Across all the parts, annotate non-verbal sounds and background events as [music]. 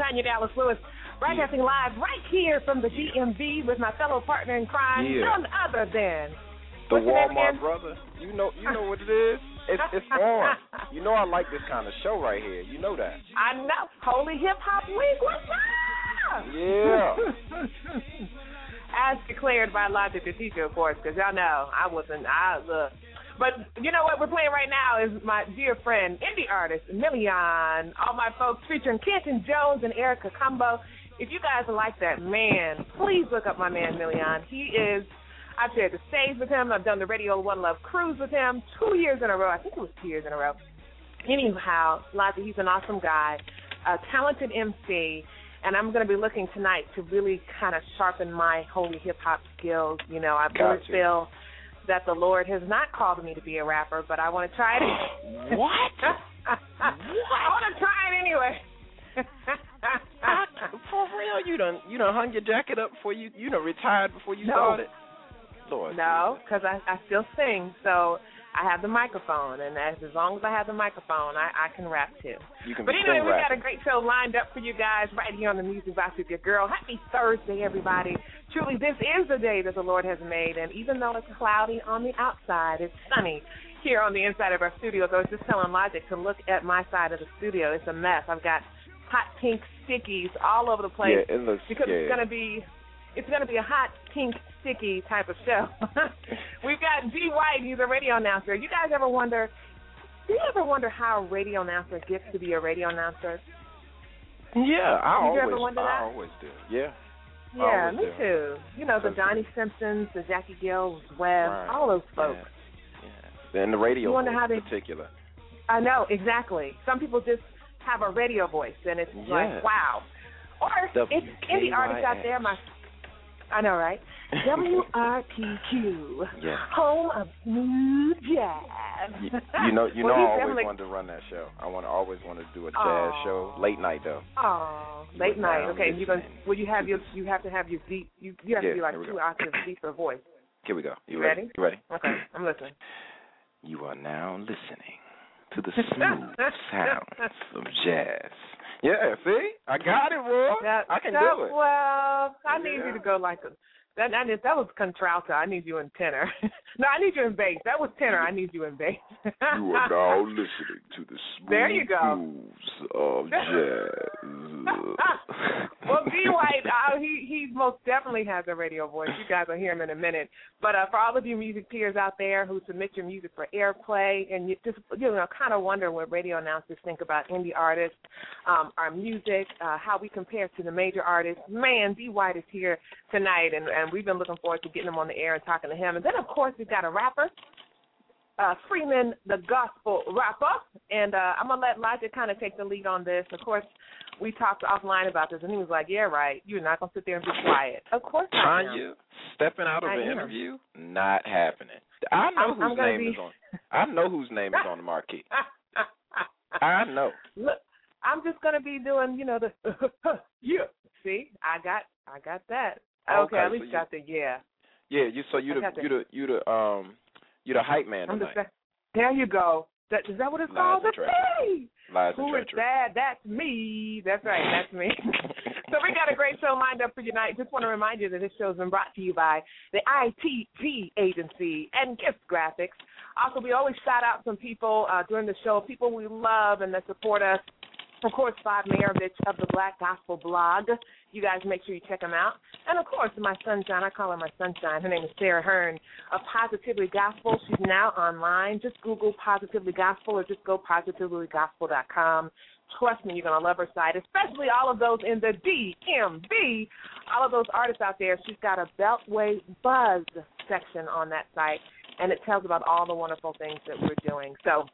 Tanya Dallas Lewis, broadcasting live right here from the DMV with my fellow partner in crime, Yeah. none other than The Walmart brother. You know you know what it is? It's it's [laughs] on. You know I like this kind of show right here. You know that. I know Holy Hip Hop Week. What's up? Yeah. [laughs] As declared by Logic the teacher, of course, because y'all know I wasn't. I look. But you know what we're playing right now is my dear friend, indie artist Million. All my folks featuring Canton Jones and Erica Combo. If you guys like that man, please look up my man Million. He is. I've shared the stage with him. I've done the Radio One Love cruise with him two years in a row. I think it was two years in a row. Anyhow, Logic, he's an awesome guy, a talented MC, and I'm going to be looking tonight to really kind of sharpen my holy hip hop skills. You know, I really Gotcha. feel that the Lord has not called me to be a rapper, but I want to try it. [gasps] What? [laughs] I want to try it anyway. I, for real, you done you done hung your jacket up before you you done retired before you No. started. Lord. no, because I, I still sing, so I have the microphone, and as, as long as I have the microphone, I, I can rap too. You can But anyway, we got a great show lined up for you guys right here on the Music Box with your girl. Happy Thursday, everybody. Truly, this is the day that the Lord has made, and even though it's cloudy on the outside, it's sunny here on the inside of our studio. So I was just telling Logic to look at my side of the studio. It's a mess. I've got hot pink stickies all over the place Yeah, it looks because yeah. it's gonna be it's gonna be a hot pink sticky type of show. [laughs] We've got D White, he's a radio announcer. You guys ever wonder do you ever wonder how a radio announcer gets to be a radio announcer? Yeah, I Did you ever always wonder I that? always do. Yeah. Yeah, me do. too. You know, the Because- Donnie Simpsons, the Jackie Gills, Webb, Right. all those folks. Yeah. yeah. And the radio You wonder voice how in they- particular. I know, exactly. Some people just have a radio voice and it's Yeah. like, wow. Or it's indie artists out there, my I know, right? [laughs] Yeah. home of smooth jazz. You, you know, you Well, know, I always definitely- wanted to run that show. I want, to always want to do a jazz Aw. show, late night though. Oh, late were night. Okay, you're gonna. Well, you have your. You have to have your deep. You you have Yeah, to be like two go. octaves deeper voice. Here we go. You You ready? ready? You ready? Okay, I'm listening. You are now listening to the [laughs] smooth sounds of jazz. Yeah, see, I got it, boy. That- I can do it. Well, I need Yeah. you to go like a That that, that was contralto. I need you in tenor. [laughs] no, I need you in bass. That was tenor. I need you in bass. you are now listening to the smooth [laughs] There you go. grooves of jazz. [laughs] well, D White, uh, he he most definitely has a radio voice. You guys will hear him in a minute. But uh, for all of you music peers out there who submit your music for airplay and you just you know kind of wonder what radio announcers think about indie artists, um, our music, uh, how we compare to the major artists, man, D White is here tonight, and and we've been looking forward to getting him on the air and talking to him. And then of course we've got a rapper. Uh, Freeman, the gospel rapper, and uh, I'm gonna let Logic kind of take the lead on this. Of course, we talked offline about this, and he was like, "Yeah, right. You're not gonna sit there and be quiet." Of course. Tanya stepping out of I an am. interview, not happening. I know I'm- I'm whose name be- is on. I know whose name is on the marquee. [laughs] I know. Look, I'm just gonna be doing, you know, the [laughs] yeah. See, I got, I got that. Okay, Okay, at so you- got the yeah. Yeah, you. So you the you the you the um you the hype man tonight. just there. You go. That is that what it's Lies called? and The Lies Who is that? That's me. That's right. That's me. [laughs] so we got a great show lined up for you tonight. Just want to remind you that this show's been brought to you by the ITG Agency and Gift Graphics. Also, we always shout out some people uh, during the show, people we love and that support us. Of course, Bob Marovich of the Black Gospel blog. You guys make sure you check him out. And of course, my sunshine, I call her my sunshine. Her name is Sarah Hearn of Positively Gospel. She's now online. Just Google Positively Gospel or just go positivelygospel.com. Trust me, you're going to love her site, especially all of those in the DMV. All of those artists out there. She's got a Beltway Buzz section on that site, and it tells about all the wonderful things that we're doing. So,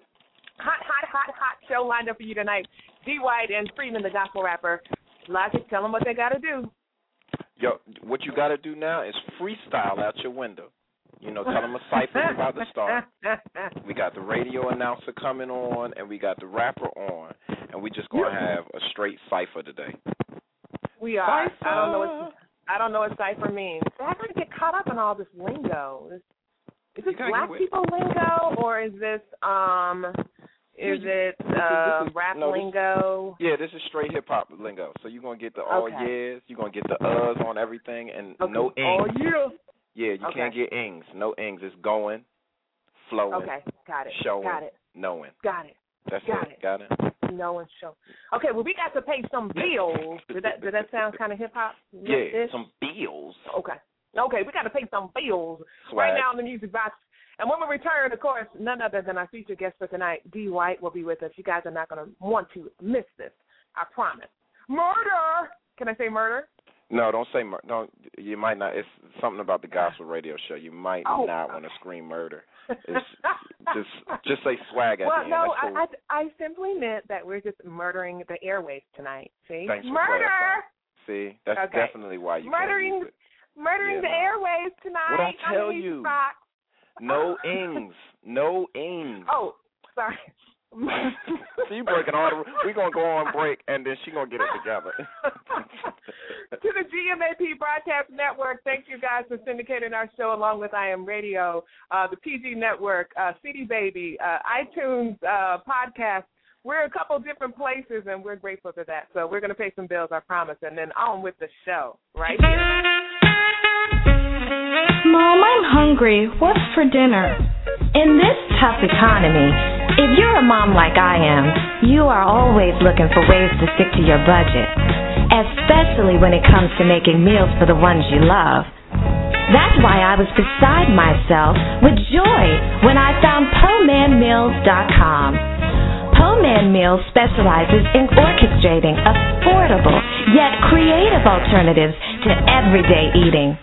hot, hot, hot, hot show lined up for you tonight. D. White and Freeman, the gospel rapper. Logic, tell them what they got to do. Yo, what you got to do now is freestyle out your window. You know, tell them a cipher's [laughs] about to start. We got the radio announcer coming on, and we got the rapper on, and we just gonna have a straight cipher today. we are. Cipher. I don't know what I don't know what cipher means. I gotta get caught up in all this lingo. Is, is this black people lingo or is this um is it this uh, this is- rap no, this- lingo? Yeah, this is straight hip hop lingo. So you're gonna get the all Okay. yeahs, you're gonna get the uhs on everything, and Okay. no Oh ings. yeah. Yeah, you can't get ings. No ings. It's going, flowing, Okay, got it. showing, Got it. knowing. Got it. That's Got it. it. Got it. No show. Okay, well we got to pay some bills. Did that did that sound kind of hip hop? Yeah, some bills. Okay. Okay, we got to pay some bills Swag. right now in the music box. And when we return, of course, none other than our featured guest for tonight, D. White, will be with us. You guys are not going to want to miss this. I promise. Murder! Can I say murder? No, don't say mur- don't. You might not. It's something about the gospel radio show. You might Oh. not want to scream murder. It's [laughs] just just say swag at well, the end. no, cool. I, I I simply meant that we're just murdering the airwaves tonight. See, Thanks murder. See, that's Okay. definitely why you Murdering- can't use it. murdering Yeah, the no. airwaves tonight. What'd I tell you? No ings. No ings. Oh, sorry. [laughs] she breaking all the. We're gonna go on break and then she gonna get it together. [laughs] to the GMAP Broadcast Network, thank you guys for syndicating our show along with I Am Radio, uh, the PG Network, uh, CD Baby, uh, iTunes uh, podcast. We're a couple different places, and we're grateful for that. So we're going to pay some bills, I promise, and then on with the show right here. Mom, I'm hungry. What's for dinner? In this tough economy, if you're a mom like I am, you are always looking for ways to stick to your budget, especially when it comes to making meals for the ones you love. That's why I was beside myself with joy when I found PoManMeals.com. Poman Meals specializes in orchestrating affordable yet creative alternatives to everyday eating.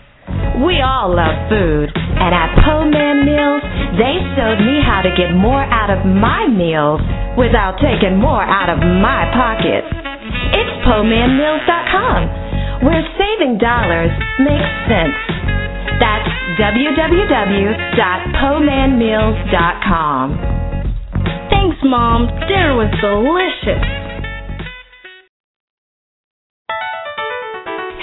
We all love food, and at Poman Meals, they showed me how to get more out of my meals without taking more out of my pocket. It's PoManMeals.com, where saving dollars makes sense. That's www.pomanmeals.com. Thanks, Mom. Dinner was delicious.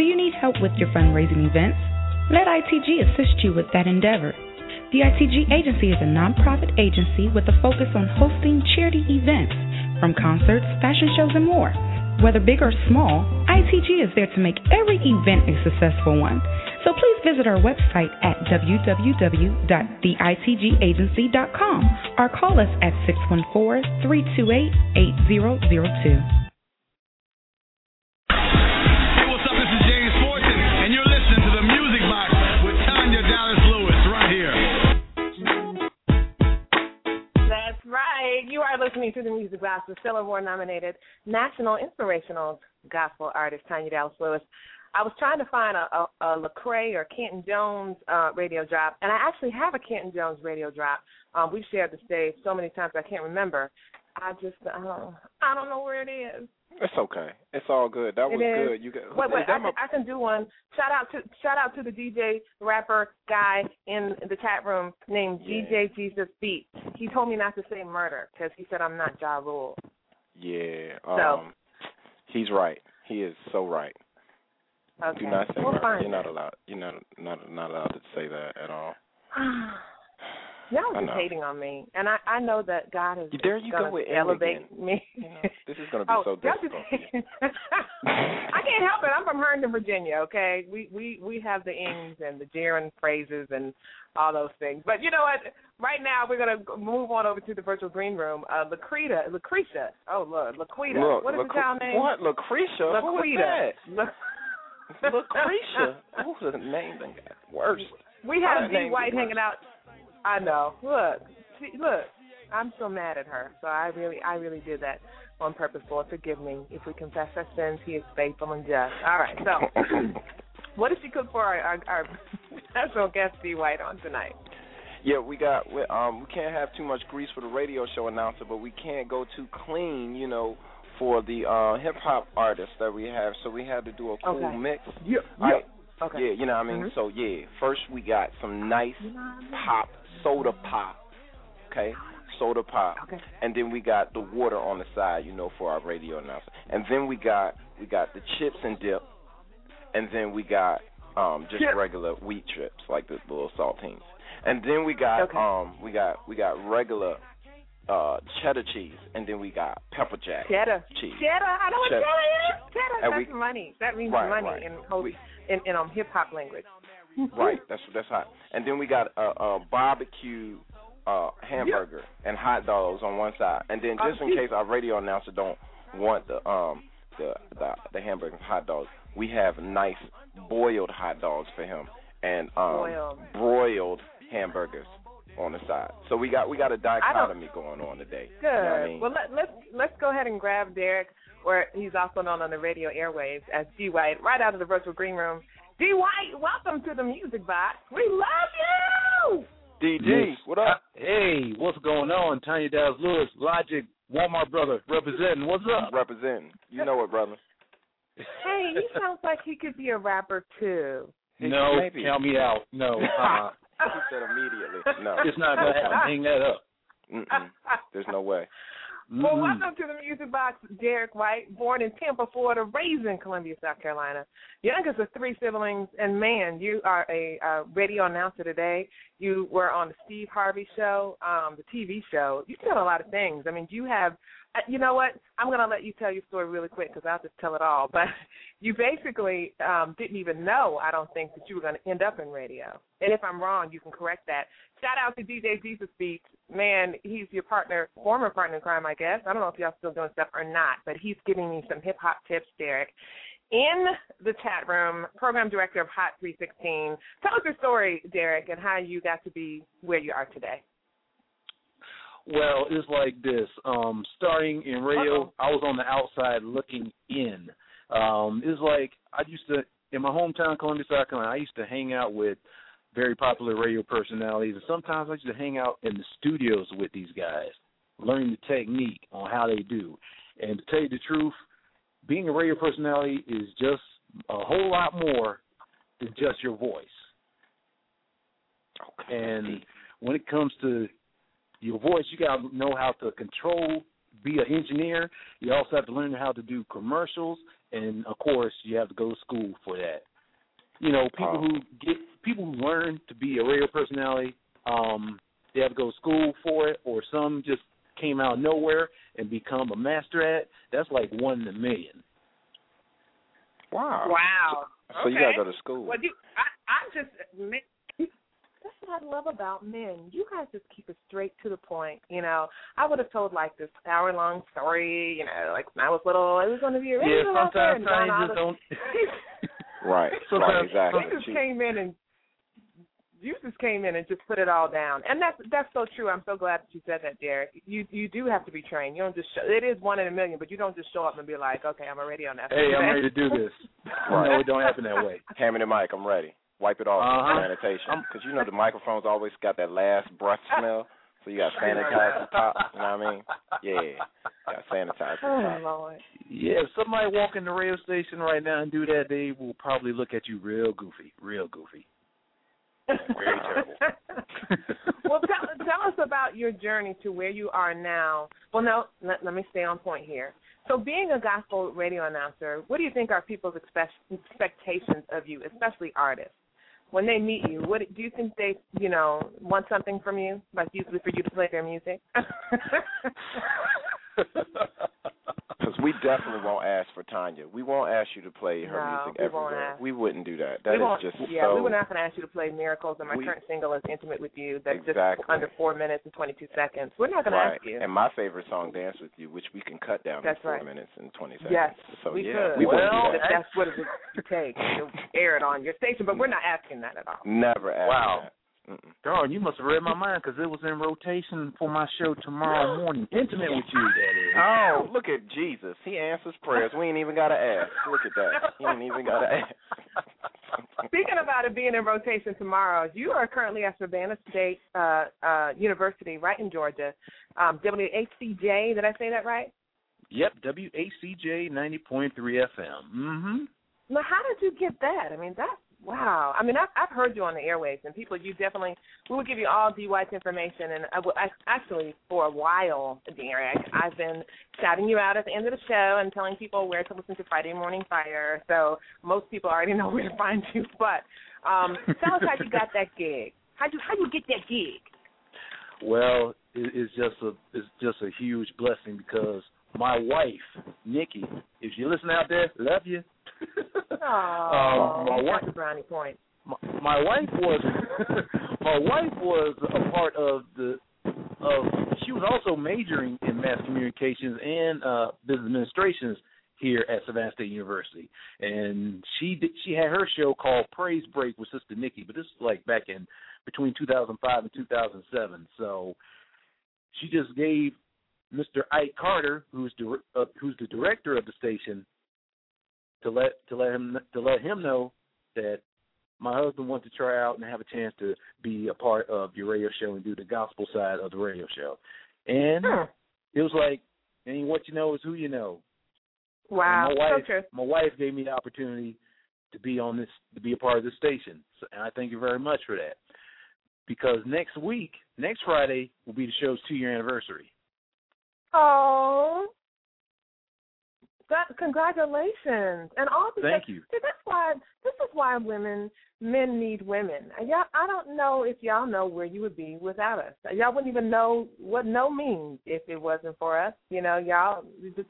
Do you need help with your fundraising events? Let ITG assist you with that endeavor. The ITG Agency is a nonprofit agency with a focus on hosting charity events, from concerts, fashion shows, and more. Whether big or small, ITG is there to make every event a successful one. So please visit our website at www.theitgagency.com or call us at 614 328 8002. You are listening to the Music Box with Stellar Award nominated National Inspirational Gospel artist Tanya Dallas Lewis. I was trying to find a, a, a Lecrae or Canton Jones uh, radio drop, and I actually have a Canton Jones radio drop. Um, we've shared the stage so many times I can't remember. I just don't I don't know where it is. It's okay. It's all good. That was good. You got. Wait, wait, I, my- can, I can do one. Shout out to shout out to the DJ rapper guy in the chat room named Yeah. DJ Jesus Beat. He told me not to say murder because he said I'm not Ja Rule. yeah. So- Um, he's right. He is so right. Okay, Do not say we'll murder. You're not allowed. You're not not not allowed to say that at all. [sighs] [sighs] [sighs] Y'all just hating on me, and I I know that God is There you go with elevate me. You know, this is going to be [laughs] oh, so just- difficult. [laughs] I can't help it. I'm from Herndon, Virginia. Okay, we we we have the ings and the jeering phrases and all those things. But you know what? Right now we're gonna move on over to the virtual green room. Uh, Lucreta, Lucretia. Oh Lord, Laquita. Look, what is the child name? What, Lucretia? Who Laquita. that? Lucretia. Ooh, the name got [laughs] worse. We have that D White hanging out. I know. Look, see, look. I'm so mad at her. So I really, I really did that on purpose. Lord, forgive me. If we confess our sins, He is faithful and just. All right. So, [clears throat] what did she cook for our, our, our special guest D White on tonight? Yeah, we got we, um we can't have too much grease for the radio show announcer, but we can't go too clean, you know, for the uh hip hop artists that we have. So we had to do a cool Okay. mix. Yeah. Right. Okay. Yeah, you know what I mean? Mhm. So yeah, first we got some nice pop, soda pop. Okay? Soda pop. Okay. And then we got the water on the side, you know, for our radio announcer. And then we got we got the chips and dip. And then we got um just regular wheat chips, like the little saltines. And then we got Okay. um we got we got regular uh cheddar cheese and then we got pepper jack Cheddar. cheese. Cheddar. I know what Cheddar. cheddar is. Cheddar. That's we- money. That means Right, money right. in We- in in um hip hop language. Right, that's that's hot. And then we got a, a barbecue uh hamburger and hot dogs on one side. And then just in case our radio announcer don't want the um the the, the hamburger and hot dogs, we have nice boiled hot dogs for him and um Boiled. broiled hamburgers on the side. So we got we got a dichotomy going on today. Good. You know I mean? Well, let, let's let's go ahead and grab Derek, or he's also known on the radio airwaves as D White, right out of the virtual green room. D White, welcome to the Music Box. We love you. DD, what up? Hey, what's going on? Tanya Dallas Lewis, Logic, Walmart brother, representing. What's up? Representing. You know it, brother. Hey, he [laughs] sounds like he could be a rapper too. No, Maybe. count me out. No, [laughs] uh, He said immediately. No. it's not gonna happen. Hang that up. Mm-mm. There's no way. Well, welcome to the Music Box, Derek White, born in Tampa, Florida, raised in Columbia, South Carolina, youngest of three siblings, and man, you are a uh, radio announcer today. You were on the Steve Harvey show, um, the TV show. You've done a lot of things. I mean, you have. Uh, you know what? I'm going to let you tell your story really quick because I'll just tell it all. But [laughs] you basically um, didn't even know, I don't think, that you were going to end up in radio. And if I'm wrong, you can correct that. Shout out to DJ Jesus Beats. Man, he's your partner, former partner in crime, I guess. I don't know if y'all still doing stuff or not, but he's giving me some hip hop tips, Derek. In the chat room, program director of Hot 316. Tell us your story, Derek, and how you got to be where you are today. Well, it's like this. Um, starting in radio, Uh-oh. I was on the outside looking in. Um, it's like I used to in my hometown, Columbia, South Carolina. I used to hang out with very popular radio personalities, and sometimes I used to hang out in the studios with these guys, learn the technique on how they do. And to tell you the truth, being a radio personality is just a whole lot more than just your voice. Okay. And when it comes to your voice, you got to know how to control, be an engineer. You also have to learn how to do commercials, and of course, you have to go to school for that. You know, people Oh. who get people who learn to be a radio personality, um, they have to go to school for it, or some just came out of nowhere and become a master at. That's like one in a million. Wow. Wow. So you okay. gotta go to school. Well, you, I, I'm just. men- That's what I love about men. You guys just keep it straight to the point. You know, I would have told like this hour long story. You know, like when I was little, it was going to be a Yeah, radio announcer sometimes and gone Tanya all just don't. Right. [laughs] [laughs] Sometimes- right. Exactly. You just came in and you just came in and just put it all down, and that's that's so true. I'm so glad that you said that, Derek. You you do have to be trained. You don't just show, it is one in a million, but you don't just show up and be like, okay, I'm a radio announcer. Hey, I'm ready to do [laughs] this. Right. No, it don't happen that way. Hand me the mic. I'm ready. Wipe it off Uh-huh. with sanitation. Because you know the microphone's always got that last breath smell. So you got to sanitize the top. You know what I mean? Yeah. Got to sanitize the Oh top. Lord. Yeah, if somebody walk in the radio station right now and do that, they will probably look at you real goofy, real goofy. Very [laughs] terrible. well, tell, tell us about your journey to where you are now. Well, no, let, let me stay on point here. So, being a gospel radio announcer, what do you think are people's expect, expectations of you, especially artists? When they meet you, what do you think they, you know, want something from you, like usually for you to play their music? [laughs] [laughs] Because we definitely won't ask for Tanya. We won't ask you to play her No, music we everywhere. We wouldn't do that. That we is won't, just yeah, so. we were not going to ask you to play Miracles, and my We- current single is Intimate with You. That's Exactly. just under four minutes and 22 seconds. We're not going to ask you. And my favorite song, Dance with You, which we can cut down That's to four right. minutes and 20 seconds. Yes, so we yeah, could. we wouldn't Well, do if that. that's what it would take to air it on your station, but we're not asking that at all. Never ask Wow. that. Mm-mm. Darn, you must have read my mind because it was in rotation for my show tomorrow morning. Intimate with you, that is. Oh, [laughs] look at Jesus. He answers prayers. We ain't even got to ask. Look at that. He ain't even got to [laughs] ask. Speaking about it being in rotation tomorrow, you are currently at Savannah State uh, uh, University, right in Georgia. Um, WHCJ, did I say that right? Yep, WHCJ 90.3 FM. Mm-hmm. Now, how did you get that? I mean, that's wow. I mean, I've, I've heard you on the airwaves, and people, you definitely, we will give you all D White's information. And I, will- I, actually, for a while, Derek, I've been shouting you out at the end of the show and telling people where to listen to Friday Morning Fire. So most people already [laughs] know where to find you. But um, tell us how you got that gig. How you how you get that gig? Well, it, it's just a it's just a huge blessing because my wife, Nikki, if you listen out there, love you. Oh, Um, my wife, brownie point. my, my wife was [laughs] my wife was a part of the of she was also majoring in mass communications and uh business administrations here at Savannah State University. And she did, she had her show called Praise Break with Sister Nikki, but this is like back in between 2005 and 2007. So she just gave Mr. Ike Carter, who's dir- uh, who's the director of the station, to let to let him to let him know that my husband wants to try out and have a chance to be a part of your radio show and do the gospel side of the radio show. And Hmm. it was like, and what you know is who you know. Wow, And my wife, so true. my wife gave me the opportunity to be on this, to be a part of this station, so, and I thank you very much for that. Because next week, next Friday, will be the show's two-year anniversary. Oh, that congratulations and all because Thank you. See, that's why this is why women men need women. And Y'all, I don't know if y'all know where you would be without us. Y'all wouldn't even know what no means if it wasn't for us. You know, y'all.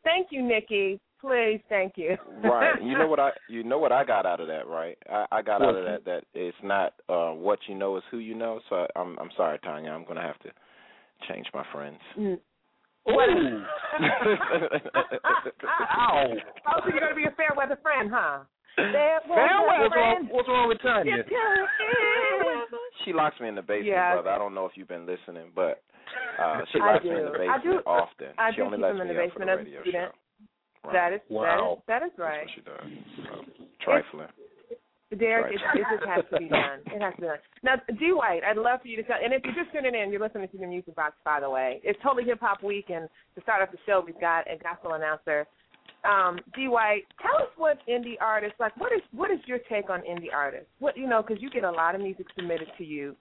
Thank you, Nikki. Please, thank you. right. You know [laughs] what I you know what I got out of that, right? I, I got out of that that it's not uh what you know is who you know. So I'm I'm sorry, Tanya. I'm gonna have to change my friends. What? Ow. Oh, so you're gonna be a fair weather friend, huh? Fair What's wrong, friend. what's wrong with Tanya? she locks me in the basement, Yeah. brother. I don't know if you've been listening, but uh she locks me in the do. I basement do. often. I she do only keep lets him in me the up for basement the as a radio student. show. Right. That is Wow. that is that is That's right. what she does. So, trifling. Derek, Right. it, it just has to be [laughs] done. It has to be done. Now, D. White, I'd love for you to tell. And if you're just tuning in, you're listening to the Music Box, by the way. It's totally hip hop week, and to start off the show, we've got a gospel announcer, um, D. White, tell us what indie artists like. What is what is your take on indie artists? What you know, because you get a lot of music submitted to you.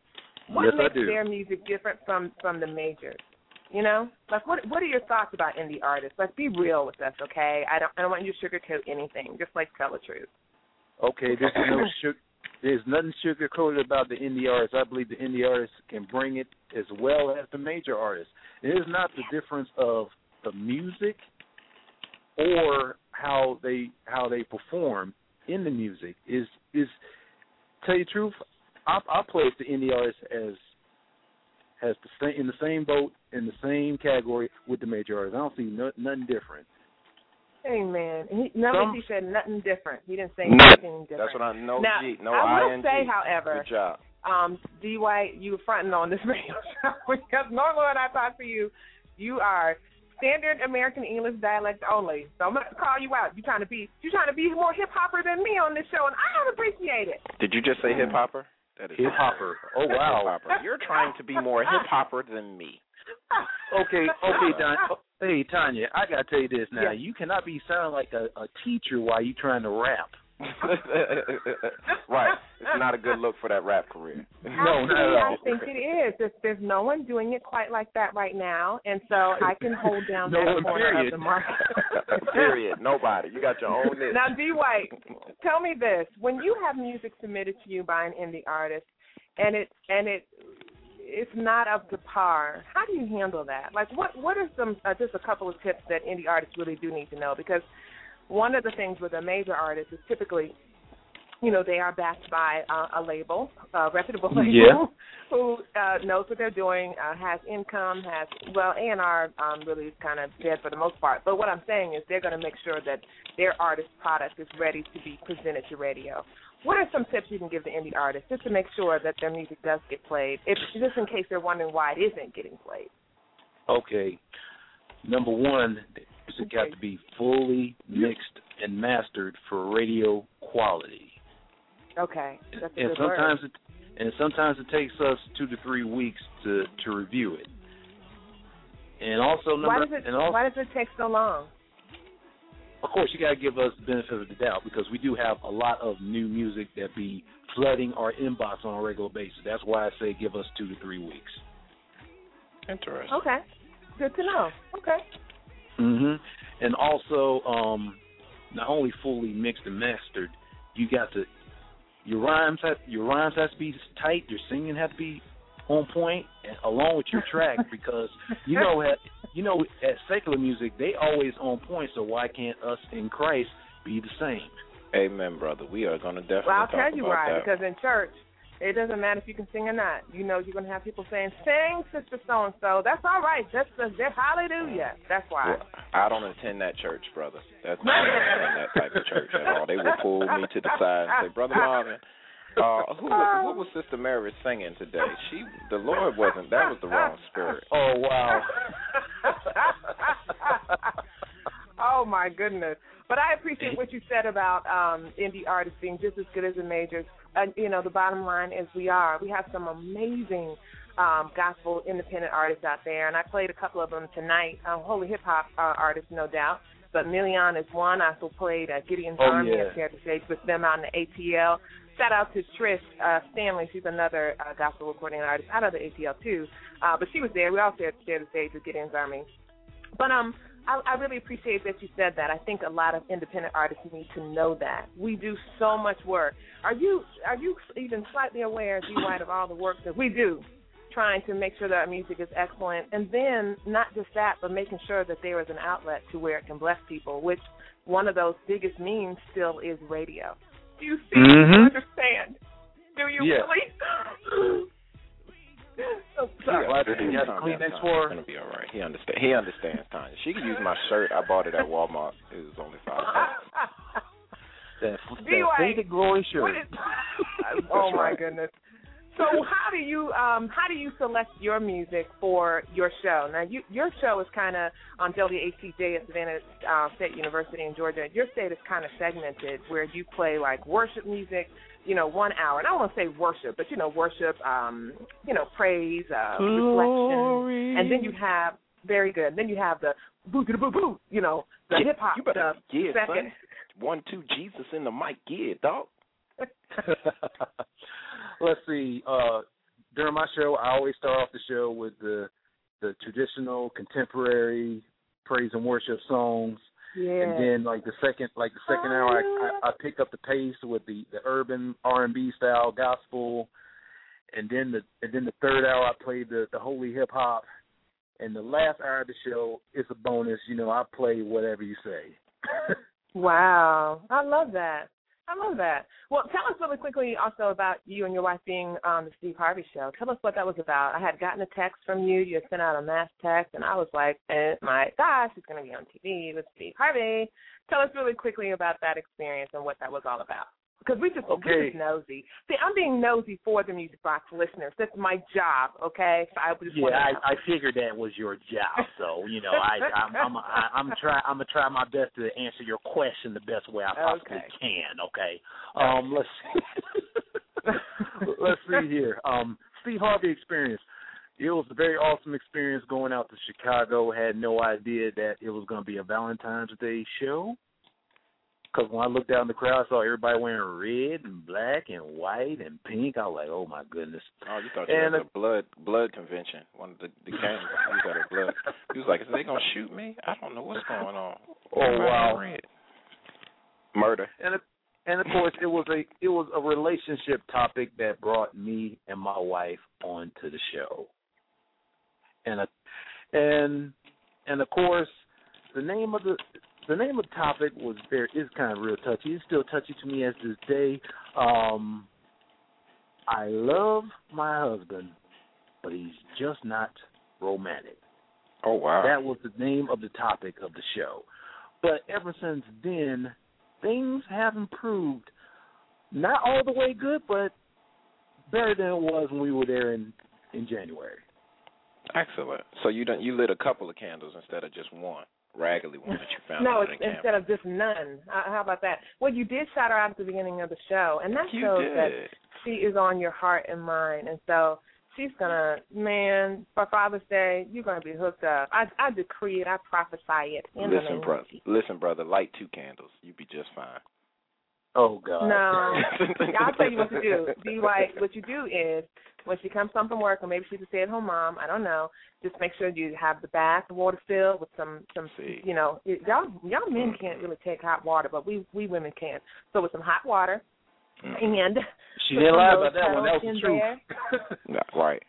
What Yes, I makes their music different from from the majors? You know, like what what are your thoughts about indie artists? Like, be real with us, okay? I don't I don't want you to sugarcoat anything. Just like tell the truth. Okay, there's [coughs] no sugar. There's nothing sugar coated about the indie artists. I believe the indie artists can bring it as well as the major artists. It is not the difference of the music or how they how they perform in the music. Is is tell you the truth, I I place the indie artists as has the same in the same boat in the same category with the major artists. I don't see no, nothing different. Amen. He, notice Some- he said nothing different. He didn't say Nothing. anything different. That's what I know. now, G, no I will ing. say, however, Good job. um, D. White, you were fronting on this [laughs] radio show [laughs] because normally when I talk to you, you are standard American English dialect only. So I'm gonna call you out. You trying to be you trying to be more hip hopper than me on this show, and I don't appreciate it. Did you just say hip hopper? That is Hip hopper. Oh wow. hip-hopper. You're trying to be more [laughs] hip hopper than me. Okay, okay, Don. Hey, Tanya, I gotta tell you this now. Yes. You cannot be sounding like a, a teacher while you're trying to rap. [laughs] right. It's not a good look for that rap career. No, not Actually, at all. I think it is. There's, there's no one doing it quite like that right now, and so I can hold down No that one, corner period. of the market. [laughs] Period. Nobody. You got your own list. Now, D. White, tell me this: when you have music submitted to you by an indie artist, and it and it it's not up to par, how do you handle that? Like, what what are some uh, just a couple of tips that indie artists really do need to know? Because one of the things with a major artist is typically you know, they are backed by uh, a label, a reputable label, Yeah. [laughs] who uh, knows what they're doing, uh, has income, has well, A and R um, really is kind of dead for the most part. But what I'm saying is they're going to make sure that their artist product is ready to be presented to radio. What are some tips you can give the indie artists just to make sure that their music does get played, if just in case they're wondering why it isn't getting played? Okay. Number one, the music got to be fully mixed and mastered for radio quality. Okay, that's a and good sometimes word. it and sometimes it takes us two to three weeks to to review it. And also number Why does it and also, Why does it take so long? Of course you got to give us the benefit of the doubt because we do have a lot of new music that be flooding our inbox on a regular basis. That's why I say give us two to three weeks. Interesting. Okay, good to know. Okay. Mhm. And also, um, not only fully mixed and mastered, you got to your rhymes have your rhymes have to be tight. Your singing have to be on point, and along with your track [laughs] because you know at you know at secular music they always on point. So why can't us in Christ be the same? Amen, brother. We are going to definitely Well, I'll talk tell you about why. that. Because in church, it doesn't matter if you can sing or not. You know, you're gonna have people saying, "Sing, sister so and so." That's all right. That's the that's hallelujah. That's why. Well, I don't attend that church, brother. That's not that type of church at all. They will pull me to the side and say, "Brother Marvin, uh, [laughs] who was, what was Sister Mary singing today? She, the Lord wasn't. That was the wrong spirit." [laughs] Oh wow. [laughs] oh my goodness. But I appreciate what you said about um indie artists being just as good as the majors. And you know, the bottom line is we are. We have some amazing um gospel independent artists out there and I played a couple of them tonight. Um holy hip hop uh, artists no doubt. But Million is one. I also played uh, Gideon's Oh, Army yeah. and shared the stage with them out in the ATL. Shout out to Trish uh, Stanley. She's another uh, gospel recording artist out of the ATL too. Uh, but she was there. We all shared, shared the stage with Gideon's Army. But um, I, I really appreciate that you said that. I think a lot of independent artists need to know that we do so much work. Are you are you even slightly aware, D. White, of all the work that we do, trying to make sure that our music is excellent, and then not just that, but making sure that there is an outlet to where it can bless people. Which one of those biggest means still is radio. Do you see? Do you mm-hmm. understand? Do you Yeah. really? oh, sorry. He got calm clean next Tanya. for It's gonna be all right. He understand. He understands, Tanya. She can use my shirt. I bought it at Walmart. It was only five bucks. [laughs] that, D. that White, faded glory shirt. [laughs] is- oh my goodness. So how do you um how do you select your music for your show? Now you your show is kind of on WHCJ at Savannah uh, State University in Georgia. Your state is kind of segmented where you play like worship music, you know, one hour. And I don't want to say worship, but you know, worship, um, you know, praise, uh, reflection, and then you have very good. And then you have the boo boo boo boo, you know, the hip hop stuff. yeah, second. son. One, two, Jesus in the mic. Yeah, dog. [laughs] Let's see. Uh, during my show, I always start off the show with the the traditional contemporary praise and worship songs, Yeah. and then like the second like the second hour, I, I I pick up the pace with the the urban R and B style gospel, and then the and then the third hour I play the the holy hip hop, and the last hour of the show is a bonus. You know, I play whatever you say. [laughs] Wow, I love that. I love that. Well, tell us really quickly also about you and your wife being on the Steve Harvey show. Tell us what that was about. I had gotten a text from you. You had sent out a mass text, and I was like, oh my gosh, she's going to be on TV with Steve Harvey. Tell us really quickly about that experience and what that was all about. Because we just Okay. we're just nosy. See, I'm being nosy for the Music Box listeners. That's my job. Okay, so I just Yeah. I, I figured that was your job. So you know, I, [laughs] I'm I'm I, I'm try I'm gonna try my best to answer your question the best way I possibly Okay. can. Okay. Um, let's see. [laughs] let's see here. Um, Steve Harvey experience. It was a very awesome experience going out to Chicago. Had no idea that it was going to be a Valentine's Day show. Because when I looked out in the crowd, I saw everybody wearing red and black and white and pink. I was like, "Oh my goodness!" Oh, you thought you And was a blood blood convention. One of the the games. You got a blood. He was like, "Is they gonna shoot me? I don't know what's going on." Oh, wow. Red. Murder. and it, and of course it was a it was a relationship topic that brought me and my wife onto the show and a, and and of course the name of the the name of the topic was very is kind of real touchy it's still touchy to me as this day um i love my husband but he's just not romantic Oh wow. that was the name of the topic of the show. But ever since then, things have improved. Not all the way good, but better than it was when we were there in in January. Excellent. So you done you lit a couple of candles instead of just one raggedy one that you found no, under it's, the camera. instead of just none. Uh, how about that? Well, you did shout her out at the beginning of the show, and that You shows did. that she is on your heart and mind. And so she's gonna, man, for Father's Day, you're gonna be hooked up. I I decree it. I prophesy it. In Listen, brother. Listen, brother. Light two candles. You be just fine. Oh God. No, [laughs] I'll tell you what to do. Do like what you do is when she comes home from work, or maybe she's a stay-at-home mom. I don't know. Just make sure you have the bath water filled with some some See. you know y'all y'all men can't really take hot water, but we we women can. So with some hot water mm. and She didn't lie about that one. That was the truth. there. [laughs] Right.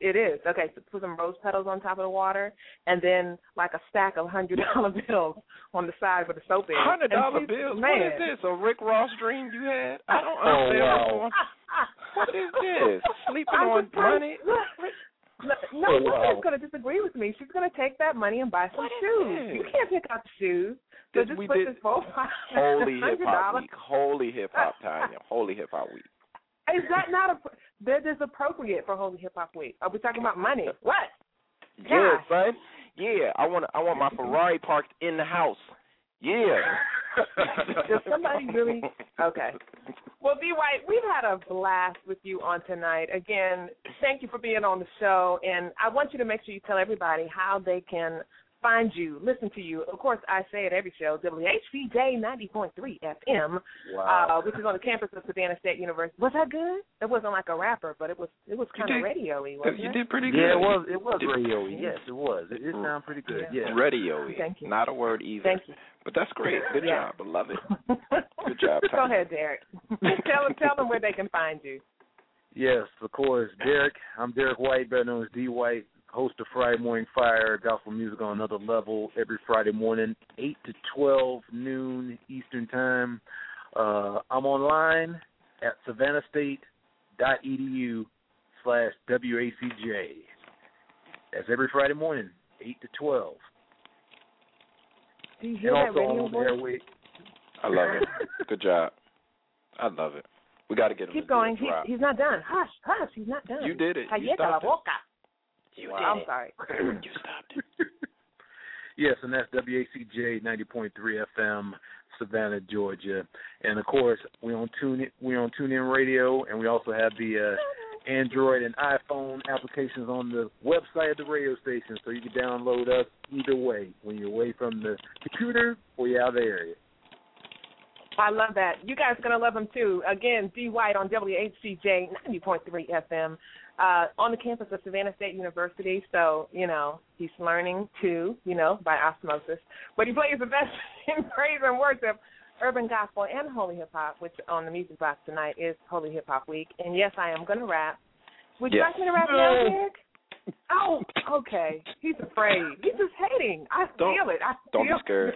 It is okay. So put some rose petals on top of the water, and then like a stack of hundred [laughs] dollar bills on the side where the soap is. Hundred And dollar bills. Man. What is this? A Rick Ross dream you had? I don't Oh, understand. wow. What is this? [laughs] Sleeping I'm on money? No, no Oh, wow. is going to disagree with me. She's going to take that money and buy some What is shoes. You can't pick out the shoes. So This- just we put did this full Holy hip hop week. Holy hip hop time. Holy hip hop week. Is that not a that is appropriate for Holy Hip Hop Week? Are we talking about money? What? Yeah, son. Yeah, I want I want my Ferrari parked in the house. Yeah. [laughs] Does somebody really? Okay. Well, D. White, we've had a blast with you on tonight. Again, thank you for being on the show, and I want you to make sure you tell everybody how they can find you, listen to you. Of course, I say it every show, WHCJ 90.3 FM, Wow. uh, which is on the campus of Savannah State University. Was that good? It wasn't like a rapper, but it was it was kind of did- radio-y, wasn't you it? did pretty good. Yeah, it was it was Did- radio. Yes, it was. It, it sounded pretty good. Yeah. Radio-y. Thank you. Not a word either. Thank you. But that's great. Good Yeah. job. I love it. [laughs] Good job, Go ahead, Derek. [laughs] tell them tell them where they can find you. Yes, of course. Derek, I'm Derek White, better known as D White, host of Friday Morning Fire, gospel music on another level every Friday morning, 8 to 12 noon Eastern Time. Uh, I'm online at savannahstate.edu slash WHCJ. That's every Friday morning, 8 to 12. Do you hear and that also radio on voice? airway. I love it. Good job. I love it. We got to get him Keep to do a going. He, he's not done. Hush, hush. He's not done. You did it. You la stopped it. Boca. You I'm sorry. [clears throat] You stopped it. [laughs] Yes, and that's WHCJ 90.3 FM, Savannah, Georgia. And of course, we on tune we on TuneIn Radio, and we also have the uh, [laughs] Android and iPhone applications on the website of the radio station, so you can download us either way when you're away from the computer or you're out of the area. I love that. You guys are gonna love them too. Again, D White on WHCJ 90.3 FM uh, on the campus of Savannah State University. So you know he's learning too, you know, by osmosis. But he plays the best [laughs] in praise and worship, urban gospel, and holy hip hop. Which on the music box tonight is Holy Hip Hop Week. And yes, I am gonna rap. Would you Yes. like me to rap now, Eric? Oh, okay. He's afraid. He's just hating. I Don't- feel it. I Don't feel be scared.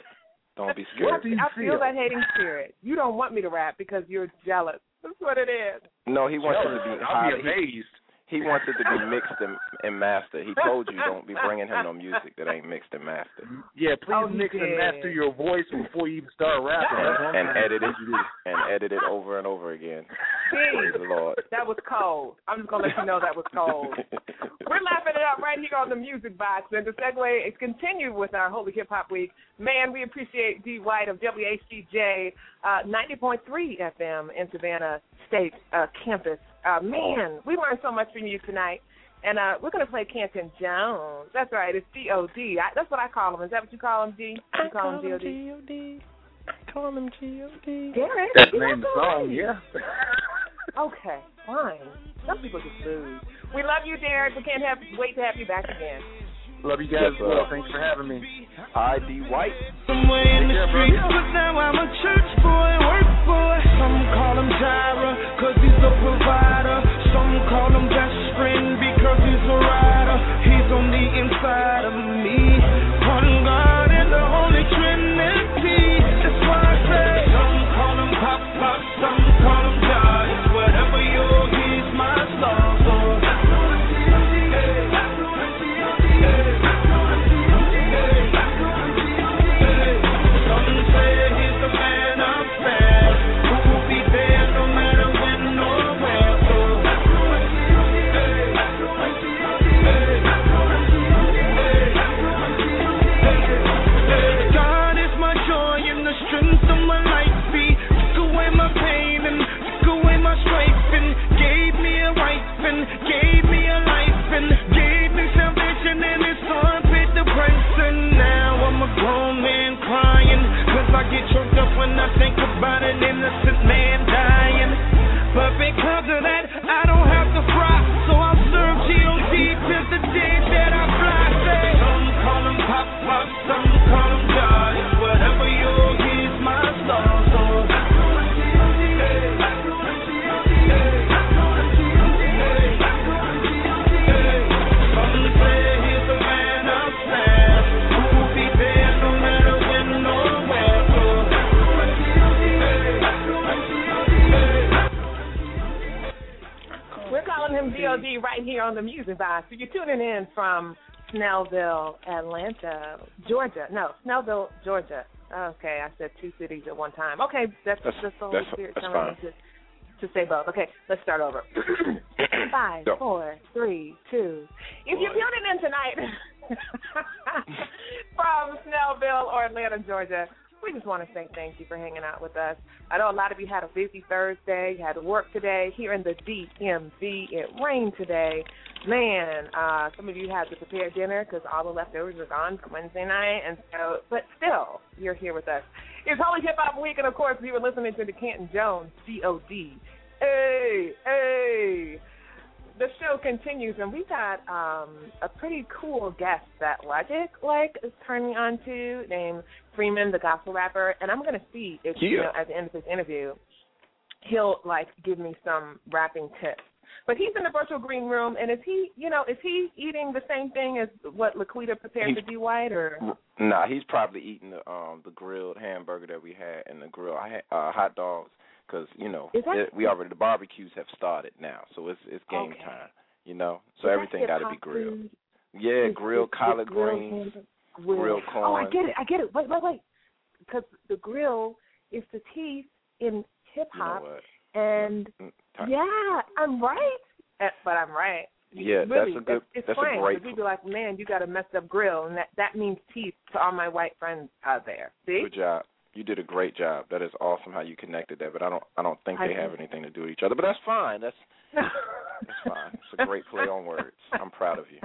Don't be I, [laughs] scared. I feel that hating spirit. You don't want me to rap because you're jealous. That's what it is. No, he wants it to be I'll high. be amazed. He, he wants it to be mixed and, and mastered. He told you don't be bringing him no music that ain't mixed and mastered. Yeah, please Oh, he mix and master your voice before you even start rapping. That's And edit it get you to- and edit it over and over again. Praise the Lord. that was cold. I'm just gonna let you know that was cold. [laughs] We're laughing it up right here on the music box. And to segue, it's continued with our Holy Hip Hop Week. Man, we appreciate D. White of WHCJ uh, 90.3 FM in Savannah State uh, campus. Uh, man, we learned so much from you tonight. And uh, we're going to play Canton Jones. That's right. It's G-O-D. I, that's what I call him. Is that what you call him, G? You call him G-O-D? G-O-D. I call him G-O-D. Derek, That's the name of the song, right. yeah. [laughs] [laughs] Okay, fine. Some people just lose. We love you, Derek. We can't have wait to have you back again. Love you guys Yes, as well. sir. Thanks for having me. I.D. White. Somewhere in the streets, but now I'm a church boy, work boy. Some call him Jireh, cause he's a provider. Some call him best friend because he's a rider. He's on the inside of me. Wife on the music box. So you're tuning in from Snellville, Atlanta, Georgia. No, Snellville, Georgia. Okay, I said two cities at one time. Okay, that's That's- that's the Holy that's- Spirit that's telling me to, to say both. Okay, let's start over. [clears throat] Five, Go. four, three, two. If you're tuning in tonight [laughs] from Snellville or Atlanta, Georgia, we just want to say thank you for hanging out with us. I know a lot of you had a busy Thursday, you had to work today. Here in the DMV, it rained today. Man, uh, some of you had to prepare dinner because all the leftovers are gone from Wednesday night, and so, but still, you're here with us. It's Holy Hip Hop Week, and of course, you were listening to the Canton Jones, G.O.D. Hey, hey. The show continues, and we got um, a pretty cool guest that Logic like is turning on to, named Freeman, the gospel rapper. And I'm gonna see if you know at the end of this interview, he'll like give me some rapping tips. But he's in the virtual green room, and is he, you know, is he eating the same thing as what Laquita prepared He's- for D White, or Nah, he's probably eating the um the grilled hamburger that we had and the grill I had, uh, hot dogs because you know that- it, we already the barbecues have started now, so it's it's game Okay. time. You know, so Is everything got to be grilled. food? Yeah, Is- grilled collard greens, grilled- grilled Oh, I get it. I get it. Wait, wait, wait. Because the grill is the teeth in hip You know hop, and Mm, ti- yeah, I'm right. Uh, But I'm right. Yeah, really, that's a good. It's, it's that's frank, a great. 'cause we'd be like, man, you got a messed up grill, and that that means teeth to all my white friends out there. See? Good job. You did a great job. That is awesome how you connected that, but I don't I don't think I they did. have anything to do with each other. But that's fine. That's [laughs] that's fine. It's a great play on words. I'm proud of you.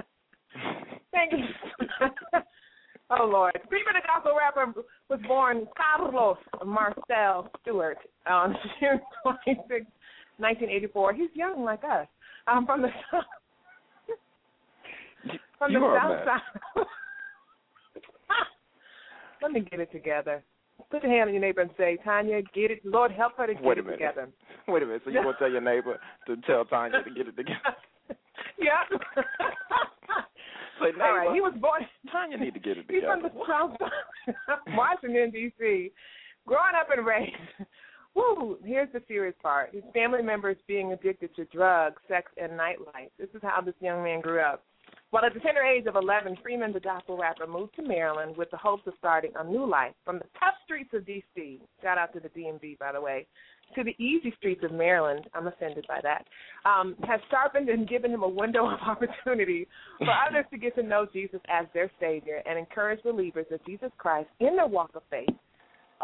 Thank you. [laughs] oh Lord. Freeman the gospel rapper was born Carlos Marcel Stewart on um, [laughs] June 26, 1984. He's young like us. I'm from the [laughs] south. From You the south side. [laughs] Let me get it together. Put your hand on your neighbor and say, Tanya, get it. Lord, help her to get Wait a it minute. together. Wait a minute. So you gonna tell your neighbor to tell Tanya to get it together? Yep. Say, All right. He was born. Tanya need to get it together. [laughs] He's from the South [laughs] Washington D.C. Growing up and raised. [laughs] Woo! Here's the serious part. His family members being addicted to drugs, sex, and nightlife. This is how this young man grew up. Well, at the tender age of 11, Freeman, the gospel rapper, moved to Maryland with the hopes of starting a new life from the tough streets of D.C. Shout out to the DMV, by the way, to the easy streets of Maryland. I'm offended by that. Um, has sharpened and given him a window of [laughs] opportunity for [laughs] others to get to know Jesus as their Savior and encourage believers of Jesus Christ in their walk of faith,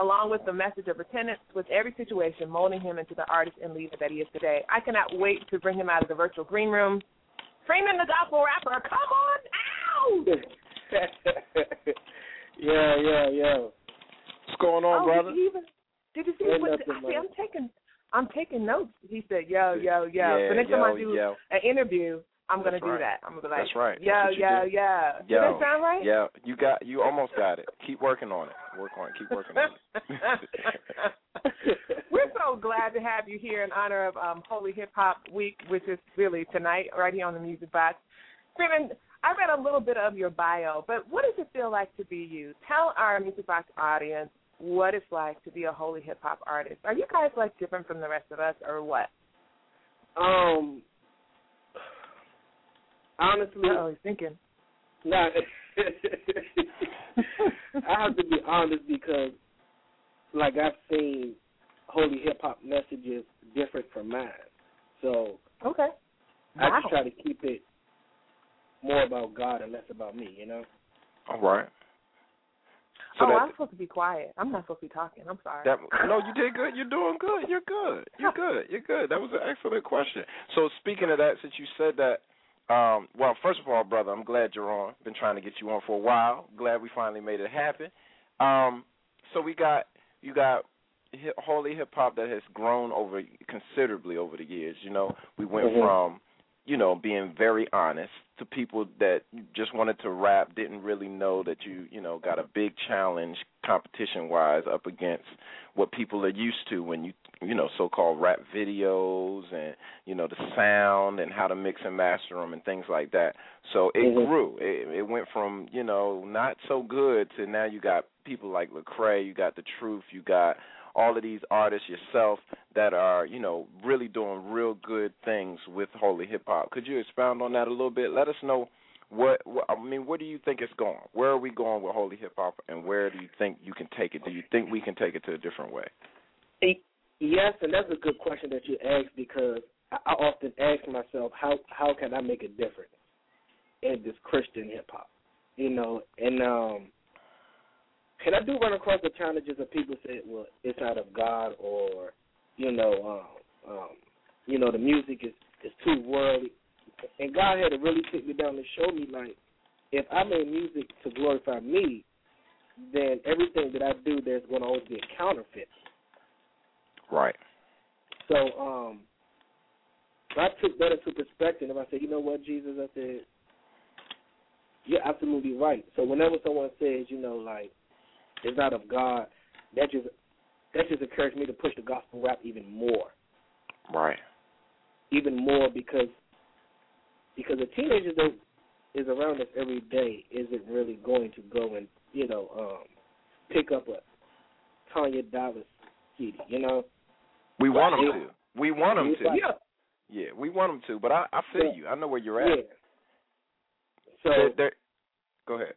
along with the message of repentance with every situation, molding him into the artist and leader that he is today. I cannot wait to bring him out of the virtual green room. Freeman, the gospel rapper, come on out! [laughs] yeah, yeah, yeah. What's going on, oh, brother? Even, did you see Ain't what? I see, man. I'm taking, I'm taking notes. He said, "Yo, yo, yo." Yeah, so next yo, time I do yo. an interview, I'm gonna That's do that. I'm gonna be like, That's right. Yo, That's yo, do. yo. Does Yo, that sound right? Yeah, you got you almost got it. Keep working on it. Work on it. Keep working on it. [laughs] We're so glad to have you here in honor of um, Holy Hip Hop Week, which is really tonight, right here on the Music Box. Freeman, I read a little bit of your bio, but what does it feel like to be you? Tell our Music Box audience what it's like to be a holy hip hop artist. Are you guys like different from the rest of us, or what? Um, honestly, Oh, he's thinking. Nah, [laughs] I have to be honest because, like, I've seen holy hip hop messages different from mine. So Okay. I just try to keep it more about God and less about me. You know. All right. So oh, that, I'm supposed to be quiet. I'm not supposed to be talking. I'm sorry. that no, you did good. You're doing good. You're good. You're [laughs] good. You're good. That was an excellent question. So speaking of that, since you said that, um, well, first of all, brother, I'm glad you're on. Been trying to get you on for a while. Glad we finally made it happen. Um, so we got you got holy hip hop that has grown over considerably over the years. You know, we went Mhm. from you know being very honest to people that just wanted to rap, didn't really know that you you know got a big challenge competition wise up against what people are used to when you you know so-called rap videos and you know the sound and how to mix and master them and things like that. So it Mhm. grew. It, it went from you know not so good to now you got people like Lecrae, you got the Truth, you got all of these artists yourself that are you know really doing real good things with holy hip hop. Could you expound on that a little bit? Let us know what, what I mean. Where do you think it's going? Where are we going with holy hip hop, and where do you think you can take it? Do you think we can take it to a different way? Yes, and that's a good question that you asked because I often ask myself how how can I make a difference in this Christian hip hop, you know, and um, and I do run across the challenges of people say, well, it's out of God or you know, um, um, you know, the music is is too worldly, and God had to really sit me down and show me like, if I made music to glorify me, then everything that I do, there's going to always be a counterfeit. Right. So um I took that into perspective and I said, you know what, Jesus, I said, You're absolutely right. So whenever someone says, you know, like, it's not of God, that just that just encouraged me to push the gospel rap even more. Right. Even more because because a teenager that is around us every day isn't really going to go and, you know, um pick up a Tanya Dallas CD, you know? We want them to. We want them to. Yeah. Yeah, we want them to. But I, I feel Yeah. you. I know where you're at. Yeah. So They're- they're- go ahead.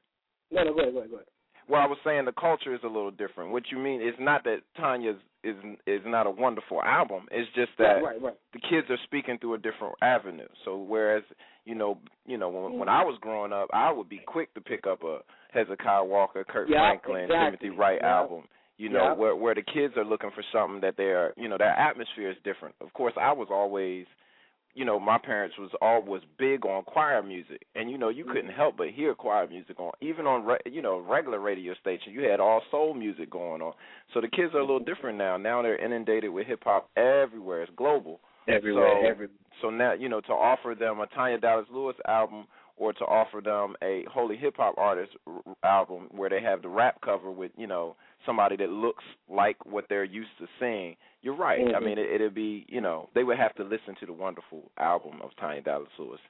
no, no, go ahead, go ahead, go ahead. Well, I was saying the culture is a little different. What you mean is not that Tanya's is is not a wonderful album. It's just that right, right, right. the kids are speaking through a different avenue. So whereas you know you know when when mm-hmm. I was growing up, I would be quick to pick up a Hezekiah Walker, Kirk Yeah, Franklin, exactly. Timothy Wright Yeah. album. You know, Yeah. where where the kids are looking for something that they're, you know, their atmosphere is different. Of course, I was always, you know, my parents was all was big on choir music, and you know, you mm-hmm. couldn't help but hear choir music on even on re, you know regular radio station. You had all soul music going on. So the kids are a little different now. Now they're inundated with hip hop everywhere. It's global. Everywhere, So, every so now you know to offer them a Tanya Dallas Lewis album or to offer them a holy hip hop artist r- album where they have the rap cover with you know somebody that looks like what they're used to seeing. You're right. I Mhm. mean, it, it'd be you know they would have to listen to the wonderful album of Tanya Dallas Lewis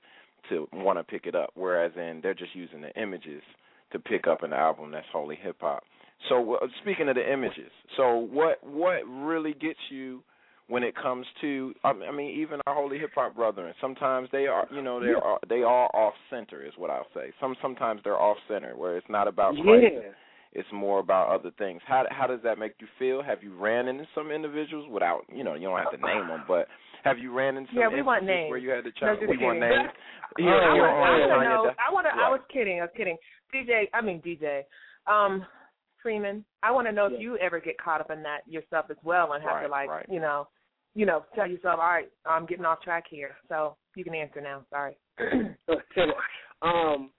to want to pick it up. Whereas in they're just using the images to pick up an album that's holy hip hop. So uh, speaking of the images, so what what really gets you when it comes to I mean- I mean even our holy hip hop brethren sometimes they are you know they are they are off center is what I'll say some sometimes they're off center where it's not about Christ yeah. It's more about other things how how does that make you feel have you ran into some individuals without you know you don't have to name them but have you ran into some Yeah, we want names. where you had to No, check just we want kidding. names [laughs] I want, I want to know. I want to. I was kidding. I was kidding. DJ, I mean DJ, um, Freeman. I want to know if you ever get caught up in that yourself as well, and have to like, right. you know, you know, tell yourself, all right, I'm getting off track here. So you can answer now. Sorry. [clears throat] um,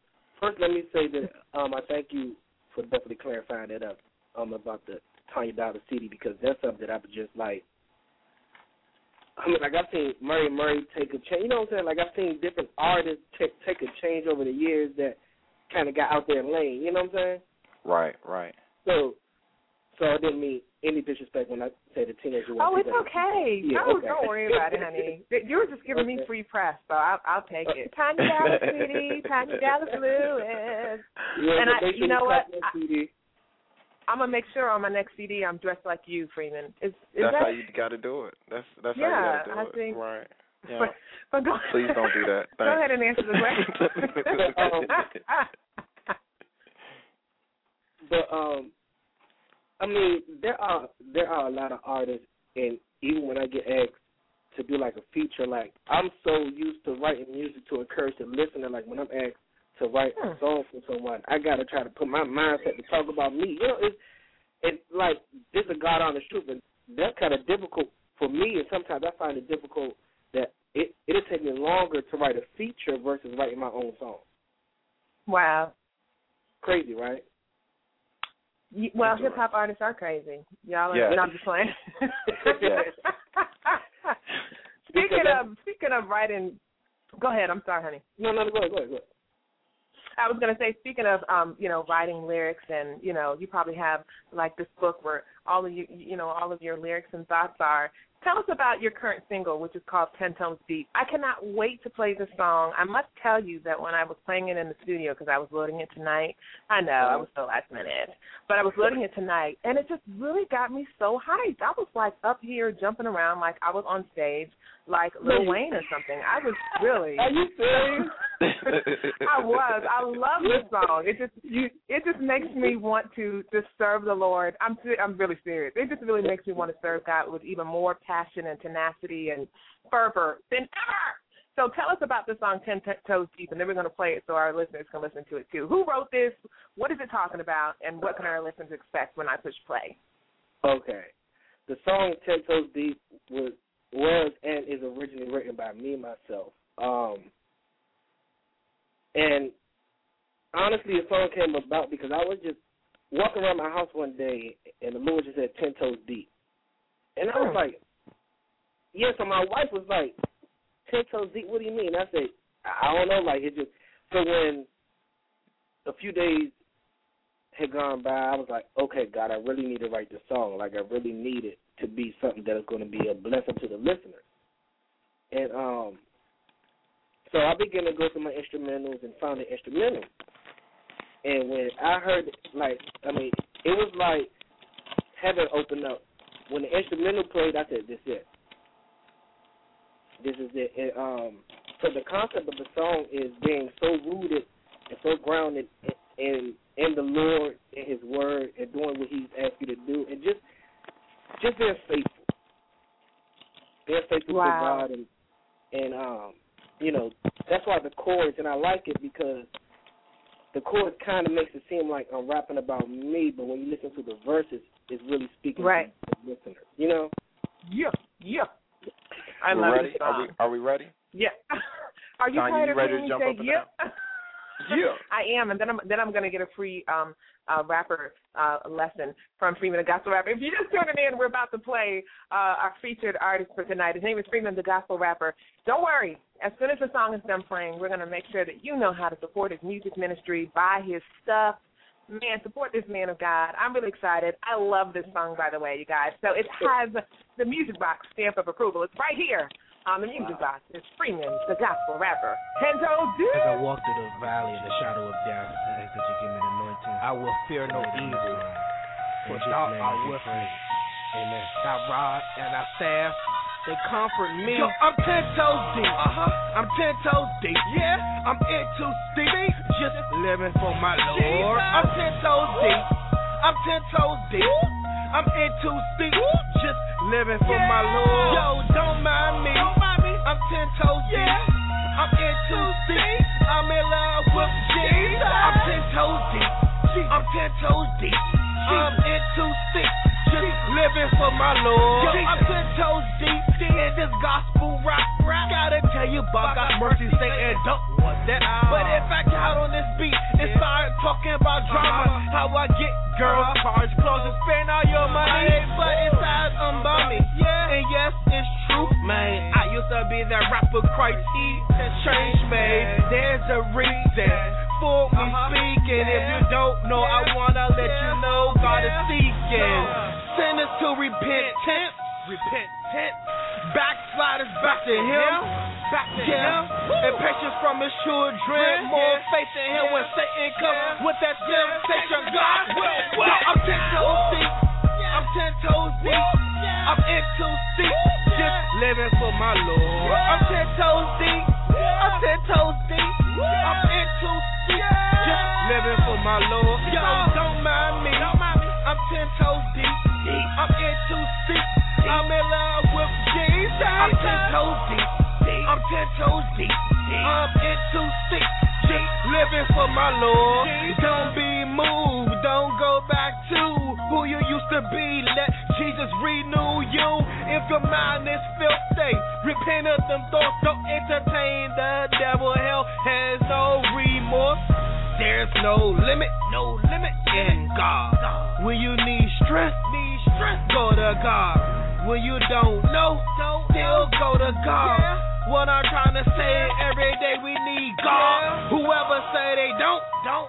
first, let me say that um, I thank you for definitely clarifying that up um, about the Tanya Dallas CD because that's something that I was just like. I mean, like I've seen Mary Mary take a change. You know what I'm saying? Like I've seen different artists take take a change over the years that kind of got out their lane. You know what I'm saying? right right So, so I didn't mean any disrespect when I said the teenager. Oh, it's okay. Yeah, no, okay. don't worry about it, honey. [laughs] You were just giving me free press, so I'll, I'll take it. Tanya Dallas, [laughs] sweetie. Tanya Dallas Lewis. Yeah, and I, make you know what? copy that CD. I'm gonna make sure on my next CD I'm dressed like you, Freeman. Is, is that's that? how you got to do it that's that's Yeah, how you got to do I it think- right [laughs] yeah. But, but go, Please don't do that. go ahead and answer the question. But um, I mean, there are there are a lot of artists, and even when I get asked to do like a feature, like I'm so used to writing music to encourage the listener. Like when I'm asked to write a song for someone, I gotta try to put my mindset to talk about me. You know, it's it's like this is a God honest truth, and that's kind of difficult for me. And sometimes I find it difficult that it it'll take me longer to write a feature versus writing my own song. wow. Crazy, right? Well, hip hop artists are crazy. Y'all are. Yeah. No, I'm just playing. [laughs] Yeah. speaking of speaking of writing, go ahead. I'm sorry, honey. No, no, go ahead, go ahead, go ahead. I was gonna say, speaking of um, you know, writing lyrics, and you know, you probably have like this book where all of you, you know, all of your lyrics and thoughts are. Tell us about your current single, which is called Ten Toes Deep. I cannot wait to play this song. I must tell you that when I was playing it in the studio, because I was loading it tonight, I know I was so last minute, but I was loading it tonight, and it just really got me so hyped. I was like up here jumping around like I was on stage, like Lil Wayne or something. I was really. Are you serious? [laughs] I was. I love this song. It just you. It just makes me want to just serve the Lord. I'm. I'm really serious. It just really makes me want to serve God with even more passion and tenacity and fervor than ever. So tell us about the song Ten Toes Deep, and then we're going to play it so our listeners can listen to it too. Who wrote this? What is it talking about? And what can our listeners expect when I push play? Okay. The song Ten Toes Deep was was and is originally written by me myself. Um and honestly the song came about because I was just walking around my house one day and the Lord just said ten toes deep. And I was like Yeah, so my wife was like, Ten toes deep, what do you mean? I said, I don't know, like it just so when a few days had gone by, I was like, okay, God, I really need to write this song. Like, I really need it to be something that is going to be a blessing to the listener. And um, so I began to go through my instrumentals and found the instrumental. And when I heard, like, I mean, it was like heaven opened up. When the instrumental played, I said, "This is it. This is it." Um, so the concept of the song is being so rooted and so grounded in in, in the Lord, in His Word, and doing what He's asked you to do, and just just being faithful, being faithful Wow. to God, and and um, you know that's why the chorus, and I like it because the chorus kind of makes it seem like I'm rapping about me, but when you listen to the verses, it's really speaking Right. to the listener. You know? I We're love ready? this Are we are we ready? Yeah. [laughs] Are you tired you of ready to jump say up and yeah? [laughs] Yeah. I am, and then I'm then I'm gonna get a free um uh rapper uh lesson from Freeman the Gospel Rapper. If you're just tuning in, we're about to play uh our featured artist for tonight. His name is Freeman the Gospel Rapper. Don't worry, as soon as the song is done playing, we're gonna make sure that you know how to support his music ministry, buy his stuff. Man, support this man of God. I'm really excited. I love this song, by the way, you guys. So it has the music box stamp of approval. It's right here on the music box. It's Freeman, the gospel rapper. Ten toes deep. As I walk through the valley of the shadow of death, I ask that you give me an anointing. I will fear no evil, for thou art with me. Amen. Thy rod and thy staff, they comfort me. Yo, I'm ten toes deep. Uh-huh. I'm ten toes deep. Yeah. I'm in too deep. Just living for my Lord. I'm ten toes deep. I'm ten toes deep. I'm in too deep. Living for my Lord. Yo, don't mind me. Don't mind me. I'm ten toes deep. I'm in too deep. I'm in love with Jesus. I'm ten toes deep. I'm ten toes deep. I'm in too deep. Just living for my Lord. Yo, I'm ten toes deep in this gospel rock. rap. Gotta tell you about God's mercy, Satan don't want that. But if I got on this beat and start talking about drama, how I get girls, cars, clothes, and spend all your money, but inside I'm bummy. Yeah, and yes, it's true, man. I used to be that rapper, Christ, he changed me. There's a reason for me uh-huh. speaking. If you don't know, I wanna let you know God is seeking sinners to repentance. Repentance. Backsliders back to Him. Back to Him. And patience from His children. More faith in Him when Satan comes with that temptation. God will. Yo, I'm ten toes deep. I'm ten toes deep. I'm in too deep. Just living for my Lord. I'm ten toes deep. I'm ten toes deep. I'm in too deep. Just living for my Lord. Yo, don't mind me. I'm ten toes deep. I'm in too deep. I'm in love with Jesus. I'm ten toes deep. I'm ten toes deep. I'm in too deep. Living for my Lord. Don't be moved. Don't go back to who you used to be. Let Jesus renew you. If your mind is filthy, repent of them thoughts. Don't entertain the devil. Hell has no remorse. There's no limit, no limit in God. When you need strength, need strength, go to God. When you don't know, still go to God. What I'm trying to say, every day we need God. Whoever say they don't, don't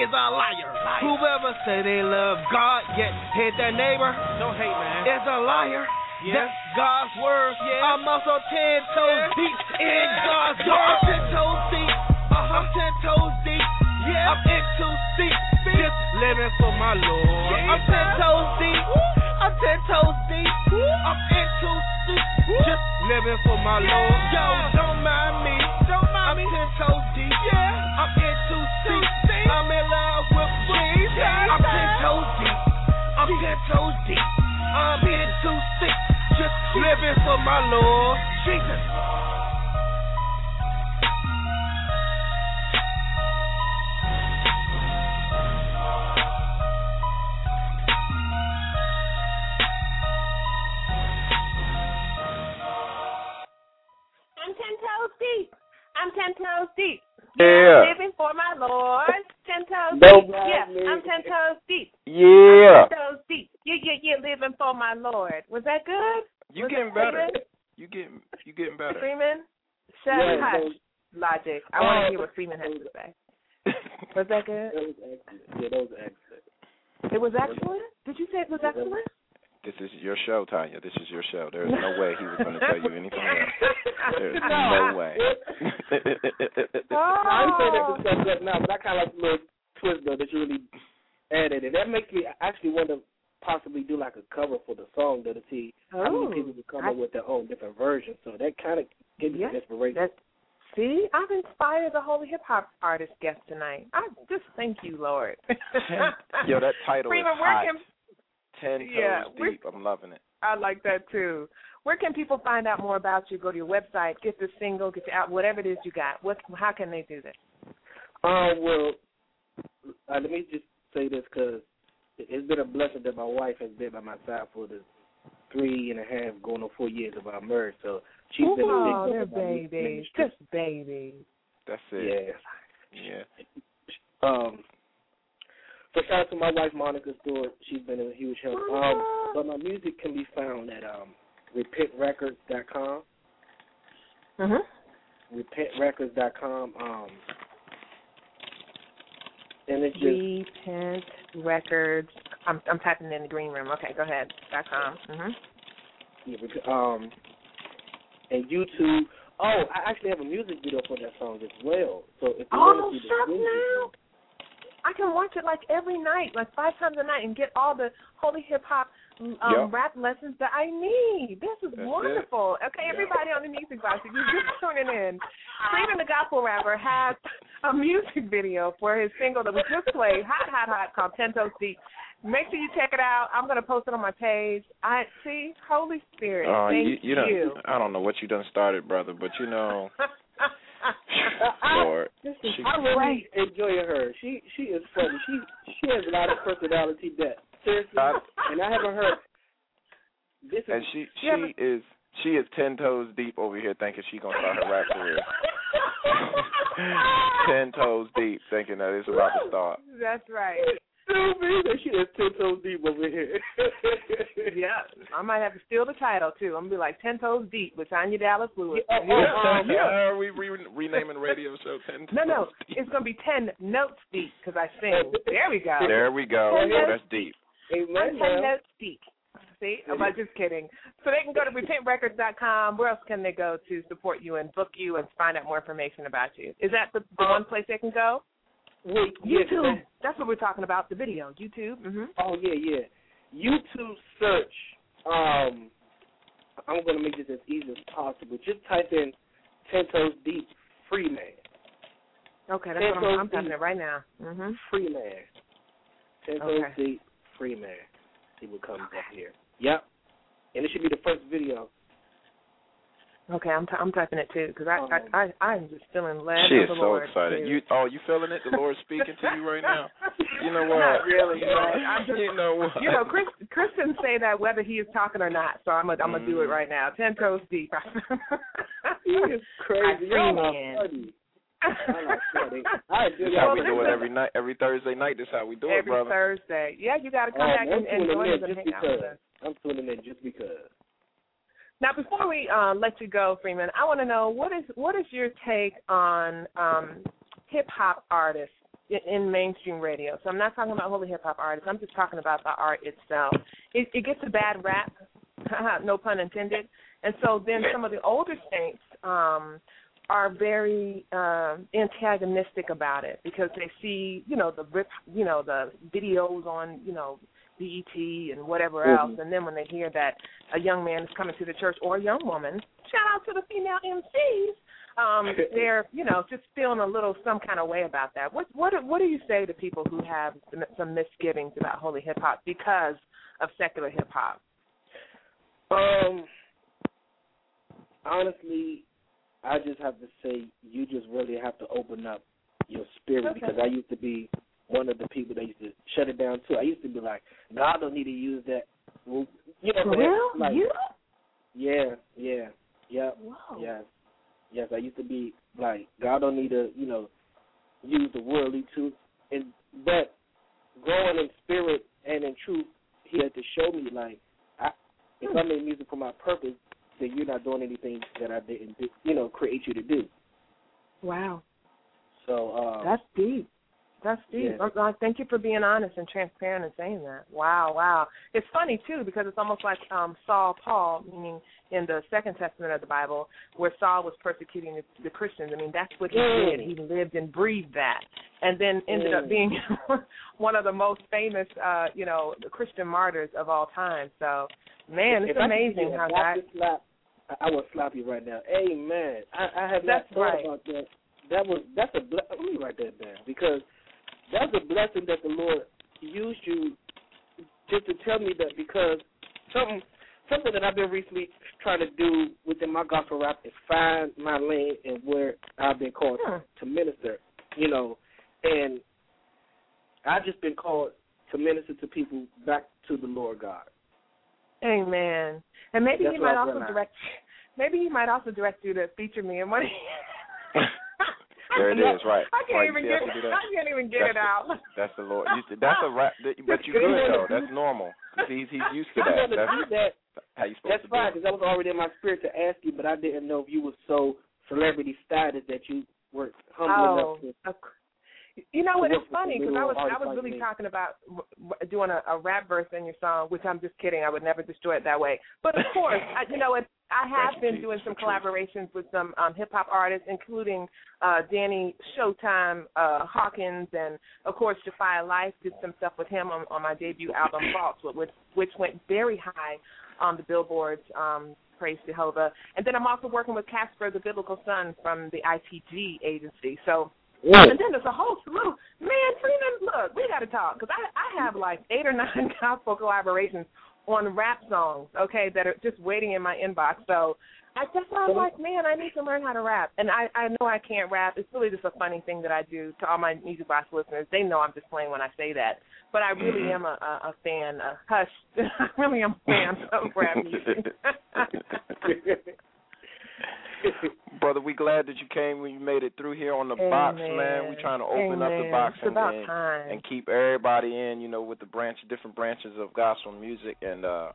is a liar. liar. Whoever say they love God, yet hate their neighbor, don't hate man, is a liar. That's God's word. I'm also ten toes deep in God's word. I'm ten toes deep. Uh-huh. I'm ten toes deep. Yeah. I'm in too deep. Just living for my Lord. I'm ten toes deep. I'm ten toes deep. I'm in too deep. Just living for my Lord. Yo, don't mind me. Don't mind me. I'm ten toes deep. Yeah. I'm in too deep. I'm in love with Jesus. I'm ten toes deep. I'm ten toes deep. I'm in too deep. Just living for my Lord. Jesus. Was that good? That was excellent. Yeah, that was excellent. It was excellent? Did you say it was excellent? This is your show, Tanya. This is your show. There's no way he was going to tell you anything else. There's no way. [laughs] oh. I ain't saying that Oh. to stuff good now, but I kind of like the little twist though that you really added, and that makes me actually want to possibly do like a cover for the song though to see how Oh, many people would come I- up with their own different versions. So that kind of gives me Yeah, some inspiration. That's, see, I've inspired the whole hip hop artist guest tonight. I just thank you, Lord. Yo, that title Freeman, is where hot. can Ten toes Yeah, deep. I'm loving it. I like that too. Where can people find out more about you? Go to your website, get the single, get your out, whatever it is you got. What? How can they do that? Um, well, uh, let me just say this because it's been a blessing that my wife has been by my side for the three and a half, going on four years of our marriage. So she's been a oh, big they're part of my babies, just babies. That's it. Yeah. Yeah. Um, so shout out to my wife Monica Stewart. She's been a huge help. Um, but my music can be found at um, repentrecords.com. Mm-hmm. Repentrecords.com. Um, and it's just Repent Records. I'm I'm typing in the green room. Okay, go ahead. Dot com. Mhm. yeah, um, and YouTube. Oh, I actually have a music video for that song as well. So if you Oh, want to see the music, now. I can watch it like every night, like five times a night, and get all the holy hip hop um, Yep. rap lessons that I need. This is That's it. wonderful. Okay, everybody on the music box, if you're just tuning in, Freeman the Gospel Rapper has [laughs] a music video for his single that we just played, Hot, Hot, Hot, called Ten Toes Deep. Make sure you check it out. I'm gonna post it on my page. I see Holy Spirit. You, Thank you done, I don't know what you done started, brother, but you know, [laughs] Lord, she, I really enjoy her. She she is funny. She she has a lot of personality that seriously, uh, and I haven't heard. This is and she she you haven't- is she is ten toes deep over here thinking she gonna start her rap career. [laughs] [laughs] ten toes deep, thinking that it's about to start. That's right. Stupid. She is ten toes deep over here. [laughs] yeah, I might have to steal the title too. I'm gonna be like Ten Toes Deep with Tanya Dallas Lewis. Yeah, Um, yeah, [laughs] we re- renaming radio show ten. No, no, Deep. it's gonna be ten notes deep because I sing. There we go. There we go. Ten Oh, notes- that's deep. Amen. ten notes deep. See, I'm not just kidding. So they can go to repentrecords.com. Where else can they go to support you and book you and find out more information about you? Is that the, the one place they can go? Wait, YouTube. that- That's what we're talking about. The video, YouTube. hmm Oh yeah, yeah. YouTube search. Um, I'm gonna make this as easy as possible. Just type in ten toes deep free man. Okay, that's Ten what I'm, Toes I'm typing it right now. hmm Free man. Ten toes Okay. deep free man. See what comes up here. Yep. And it should be the first video. Okay, I'm t- I'm typing it too because I, I I I'm just feeling led She is the so Lord. excited. to- You oh, you feeling it? The Lord's speaking to you right now. [laughs] You know what? Not really. You know, but I'm [laughs] just, you know what? You know, Chris Kristen say that whether he is talking or not. So I'm gonna I'm gonna do it Mhm. right now. Ten toes deep. [laughs] He is crazy. I Y'all are man. funny. Y'all are funny. I do This that. how we do it every night, every Thursday night. This how we do it, Every brother. Thursday. Yeah, you got to come Um, back and, I'm and tuning join in us and just hang out with because. us. I'm tuning in just because. Now, before we uh, let you go, Freeman, I want to know what is what is your take on um, hip hop artists in, in mainstream radio? So I'm not talking about holy hip hop artists. I'm just talking about the art itself. It, it gets a bad rap, [laughs] no pun intended. And so then some of the older saints um, are very um, antagonistic about it because they see, you know, the rip, you know, the videos on, you know, BET and whatever Mhm. else, and then when they hear that a young man is coming to the church or a young woman, shout out to the female MCs. Um, [laughs] they're, you know, just feeling a little some kind of way about that. What what what do you say to people who have some- some misgivings about holy hip hop because of secular hip hop? Um, honestly, I just have to say you just really have to open up your spirit Okay. because I used to be one of the people that used to shut it down too. I used to be like, God don't need to use that. Well, you know, For real? Like, you? Yeah, yeah, yep, Whoa. yes, yes. I used to be like, God don't need to, you know, use the worldly too. And but growing in spirit and in truth, He had to show me like, I, if I made music for my purpose, then you're not doing anything that I didn't, do, you know, create you to do. Wow, So uh, that's deep. That's deep. Yeah. I thank you for being honest and transparent and saying that. Wow, wow. It's funny too because it's almost like um Saul Paul, meaning in the Second Testament of the Bible, where Saul was persecuting the, the Christians. I mean, that's what he Mm. did. He lived and breathed that, and then ended up Mm. being [laughs] one of the most famous, uh, you know, Christian martyrs of all time. So, man, it's if amazing how doctor slap, I, would slap you right now. Amen. I, I have That's not thought right. about that. That was that's a let me write that down because that's a blessing that the Lord used you just to tell me that because something something that I've been recently trying to do within my gospel rap is find my lane and where I've been called Hmm. to minister. You know, and I've just been called to minister to people back to the Lord God. Amen. And maybe That's he might also done now. direct. Maybe he might also direct you to feature me in one. [laughs] There it [laughs] is, right. I can't right, even get. I can do that. I can't even get That's it the- out. That's the Lord. You, [laughs] that's a rap, but you good though. That's normal. 'Cause He's he's used to [laughs] that. wanted to That's do that. how you supposed That's to do fine because that was already in my spirit to ask you, but I didn't know if you were so celebrity status that you were humble Oh, enough to. of you know what? It's work funny because I was I was really talking about w- w- doing a, a rap verse in your song, which I'm just kidding. I would never destroy it that way. But of course, I, you know what? I have been doing some collaborations with some um, hip hop artists, including uh, Danny Showtime uh, Hawkins, and of course Defy Life. Did some stuff with him on, on my debut album [coughs] Faults, which which went very high on the billboards. Um, Praise Jehovah. And then I'm also working with Casper, the Biblical Son from the ITG agency. So and then there's a whole slew. Man, Freeman, look, we got to talk because I I have like eight or nine [laughs] gospel collaborations on rap songs, okay, that are just waiting in my inbox. So I just I'm like, man, I need to learn how to rap. And I I know I can't rap. It's really just a funny thing that I do to all my music box listeners. They know I'm just playing when I say that. But I really Mhm. am a, a, a fan. A hush, [laughs] I really am a fan of rap music. [laughs] [laughs] [laughs] Brother, we glad that you came when you made it through here on the box, man. We trying to open up the box and, and, and keep everybody in, you know, with the branch different branches of gospel music and uh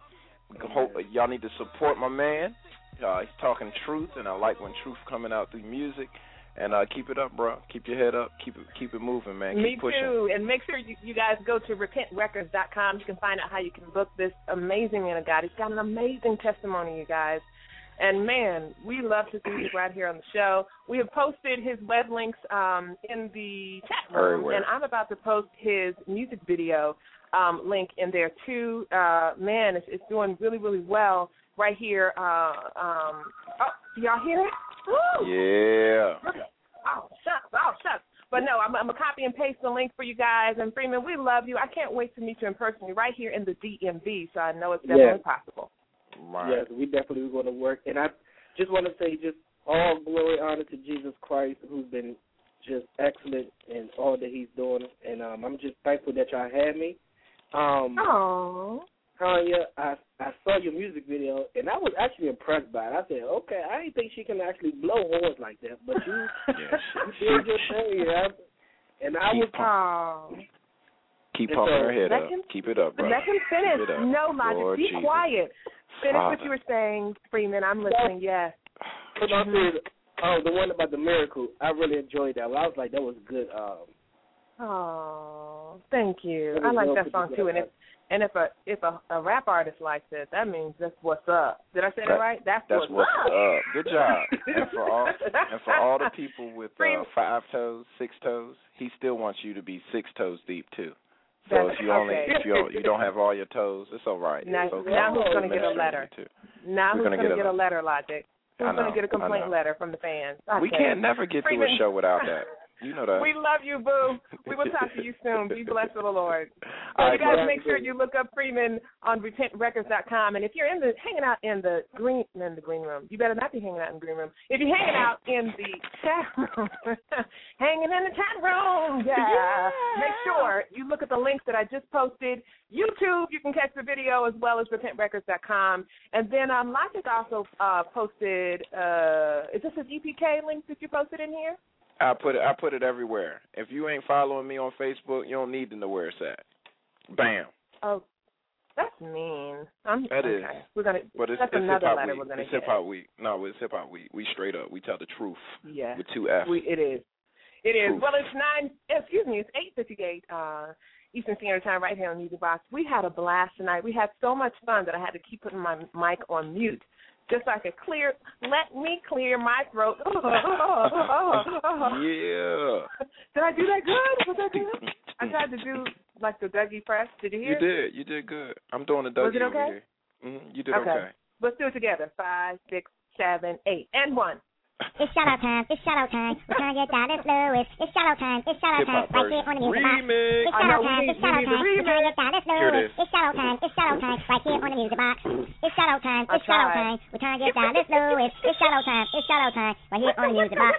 we can hope y'all need to support my man. Uh he's talking truth and I like when truth coming out through music. And uh keep it up, bro. Keep your head up. Keep it keep it moving, man. Keep Me pushing. too. And make sure you, you guys go to repentrecords.com. You can find out how you can book this amazing man of God. He's got an amazing testimony, you guys. And man, we love to see you right here on the show. We have posted his web links um, in the chat room, Everywhere. and I'm about to post his music video um, link in there too. Uh, man, it's, it's doing really, really well right here. Uh, um, oh, y'all hear it? Woo! Yeah. Oh, shucks. Oh, shucks. But no, I'm, I'm going to copy and paste the link for you guys. And Freeman, we love you. I can't wait to meet you in person. You're right here in the DMV, so I know it's definitely possible. Right. Yes, we definitely were going to work. And I just want to say, just all glory, honor to Jesus Christ, who's been just excellent in all that He's doing. And um, I'm just thankful that y'all had me. Um, Oh. Tanya, I I saw your music video, and I was actually impressed by it. I said, okay, I didn't think she can actually blow horns like that, but you, [laughs] you did your thing, yeah. And I was, Oh. Keep It's pumping a- her head Let up. him- Keep it up, bro. Let him finish. Keep it up. No, Logic. Be Jesus. quiet. Finish what you were saying, Freeman. I'm listening. Yes. but I said, oh, the one about the miracle, I really enjoyed that. One. I was like, that was good. Um, Oh, thank you. I like that song too. And if and if a if a, a rap artist likes it, that means that's what's up. Did I say that, That- right? That's, That's what's, what's up. Good job. And for all and for all the people with uh, [laughs] five toes, six toes, he still wants you to be six toes deep too. So That's- if you only if you don't, you don't have all your toes, it's all right. Now- okay. now who's gonna get a letter? Now who's gonna gonna get a- get a letter, Logic? Who's I gonna get a complaint letter from the fans? I We can't never get through a show without that. [laughs] You know that. We love you, Boo. We will talk to you soon. Be blessed with the Lord. So All you guys make sure you look up Freeman on repentrecords.com. And if you're in the hanging out in the green in the green room, you better not be hanging out in the green room. If you're hanging out in the chat room, [laughs] hanging in the chat room, yeah, make sure you look at the links that I just posted. YouTube, you can catch the video as well as repentrecords.com. And then um, Logic also uh, posted. Uh, is this his EPK link that you posted in here? I put it. I put it everywhere. If you ain't following me on Facebook, you don't need to know where it's at. Bam. Oh, that's mean. I'm, That okay. is. We're gonna. But it's, that's it's another letter week. we're gonna it's hip hop week. No, it's hip hop week. We straight up. We tell the truth. Yeah. With two F. We, it is. It is. Well, it's nine. Excuse me. It's eight fifty-eight uh, Eastern Standard Time, right here on Music Box. We had a blast tonight. We had so much fun that I had to keep putting my mic on mute. Just so I could clear, let me clear my throat. [laughs] Yeah. Did I do that good? Was that good? [laughs] I tried to do like the Dougie press. Did you hear? You did. You did good. I'm doing the Dougie Was it okay? here. Mm, you did Okay. okay. Let's do it together. Five, six, seven, eight, and one. It's shadow time. It's shadow time. We're trying to get down. It's Lewis. It's shadow time. It's shadow time. Right here on the music box. It's shadow time. It's shadow time. We're trying to get down. It's Lewis. It's shadow time. It's shadow time. Right here on the music box. It's shadow time. It's shadow time. We're trying to get down. It's Lewis. It's shadow time. It's shadow time. Right here on the music box.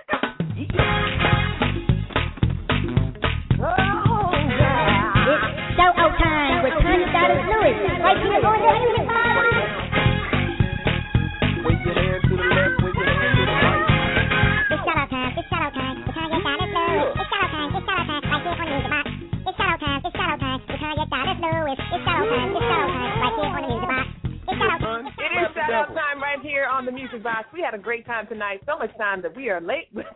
Oh, yeah. It's show time. We're trying to get down. It's Lewis. Right here on the music box. it's, it's shadow time. It's shadow time right here on the music box. It's shadow time. It is shadow time right here on the music box. We had a great time tonight. So much time that we are late [laughs] with,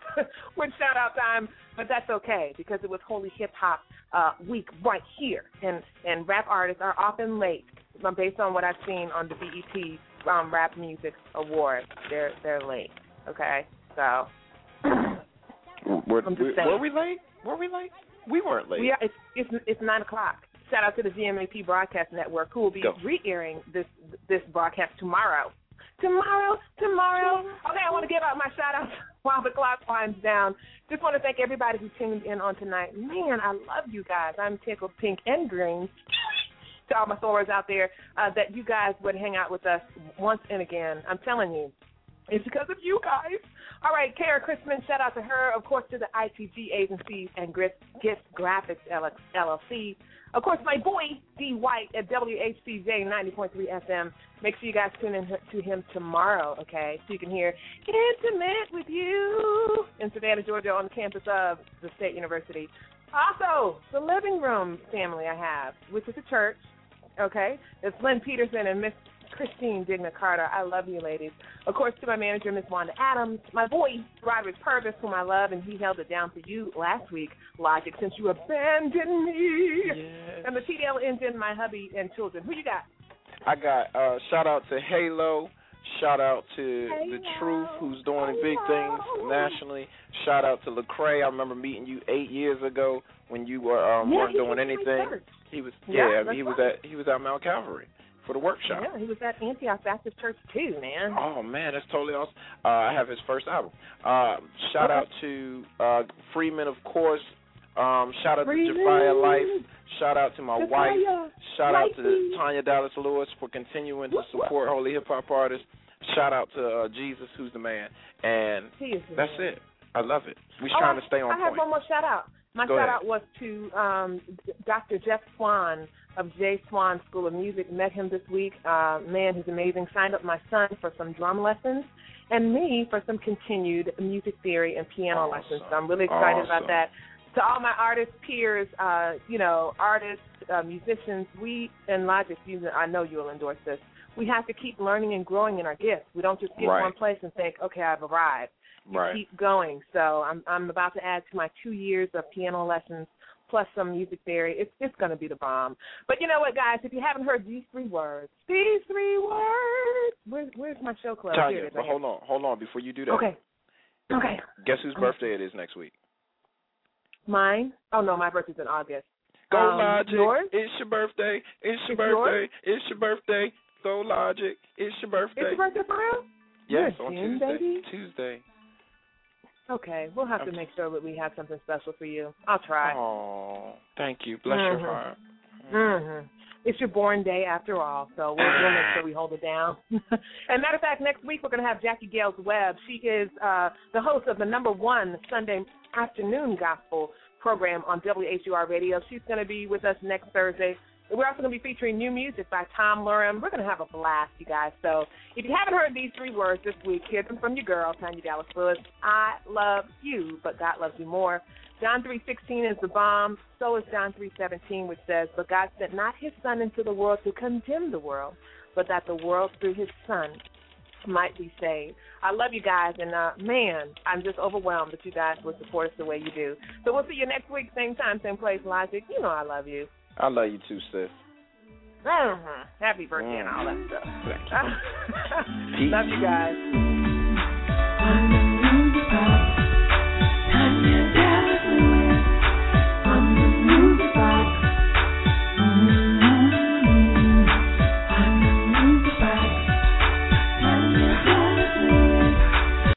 with shout out time, but that's okay because it was Holy Hip Hop uh, Week right here, and and rap artists are often late based on what I've seen on the BET um, Rap Music Awards. They're they're late. Okay, so. We're, were we late? Were we late? We weren't late. We it's, it's it's nine o'clock. Shout out to the GMAP Broadcast Network, who will be Go. re-airing this this broadcast tomorrow. Tomorrow, tomorrow. Okay, I want to give out my shout outs [laughs] while the clock winds down. Just want to thank everybody who tuned in on tonight. Man, I love you guys. I'm tickled pink and green. To all my Thoras out there, uh, that you guys would hang out with us once and again. I'm telling you, it's because of you guys. All right, Kara Christman, shout out to her. Of course, to the ITG agencies and Gift Graphics LLC. Of course, my boy, D. White at WHCJ 90.3 FM. Make sure you guys tune in to him tomorrow, okay? So you can hear Intimate with You in Savannah, Georgia on the campus of the State University. Also, the living room family I have, which is a church, okay? It's Lynn Peterson and Miss Christine Digna Carter. I love you, ladies. Of course, to my manager, Miss Wanda Adams, my boy, Roderick Purvis, whom I love, and he held it down for you last week, Logic, since you abandoned me. And the TDL engine, my hubby, and children. Who you got? I got uh shout out to Halo. Shout out to the Truth, who's doing big things nationally. Shout out to Lecrae. I remember meeting you eight years ago when you were um, Yeah, weren't doing anything. He was Yeah, yeah, he was right. at he was at Mount Calvary for the workshop. Yeah, he was at Antioch Baptist Church too, man. Oh man, that's totally awesome. Uh, I have his first album. Uh, shout Okay. out to uh, Freeman, of course. Um, shout out Freeman. to Jafia Life. Shout out to my Jafia, wife. Shout out to. Tanya Dallas Lewis for continuing to support Holy Hip Hop artists. Shout out to uh, Jesus, who's the man. And He is the that's man. it. I love it. We're Oh, trying to stay on I have one more shout out. My Go shout ahead. out was to um, Dr. Jeff Swan of J. Swan School of Music. Met him this week. Uh, man, he's amazing. Signed up my son for some drum lessons and me for some continued music theory and piano lessons. So I'm really excited about that. To all my artist peers, uh, you know, artists, uh, musicians, we and Logic, you, I know you'll endorse this. We have to keep learning and growing in our gifts. We don't just get Right. one place and think, okay, I've arrived Right. keep going. So I'm I'm about to add to my two years of piano lessons plus some music theory. It's it's gonna be the bomb. But you know what, guys? If you haven't heard these three words, these three words. Where's where's my show club? Tanya, is, but right hold on, hold on before you do that. Okay. Okay. Guess whose birthday it is next week? Mine? Oh no, my birthday's in August. Go Um, Logic. yours? It's your birthday. It's your It's yours? birthday. It's your birthday. Go Logic. It's your birthday. It's your birthday for real? Yes, on June, Tuesday. baby? Tuesday. Okay, we'll have to make sure that we have something special for you. I'll try. Oh, thank you. Bless your Mhm. heart. Mm-hmm. It's your born day after all, so we'll, we'll make sure we hold it down. [laughs] and matter of fact, next week we're going to have Jacquie Gales Webb. She is uh, the host of the number one Sunday afternoon gospel program on WHUR Radio. She's going to be with us next Thursday. We're also going to be featuring new music by Tom Lurum. We're going to have a blast, you guys. So if you haven't heard these three words this week, hear them from your girl, Tanya Dallas Lewis. I love you, but God loves you more. John 3.16 is the bomb. So is John 3.17, which says, But God sent not his Son into the world to condemn the world, but that the world through his Son might be saved. I love you guys, and uh, man, I'm just overwhelmed that you guys would support us the way you do. So we'll see you next week, same time, same place, Logic. You know I love you. I love you too, sis. Mhm. Happy birthday and all that stuff. Thank you. [laughs] love you guys.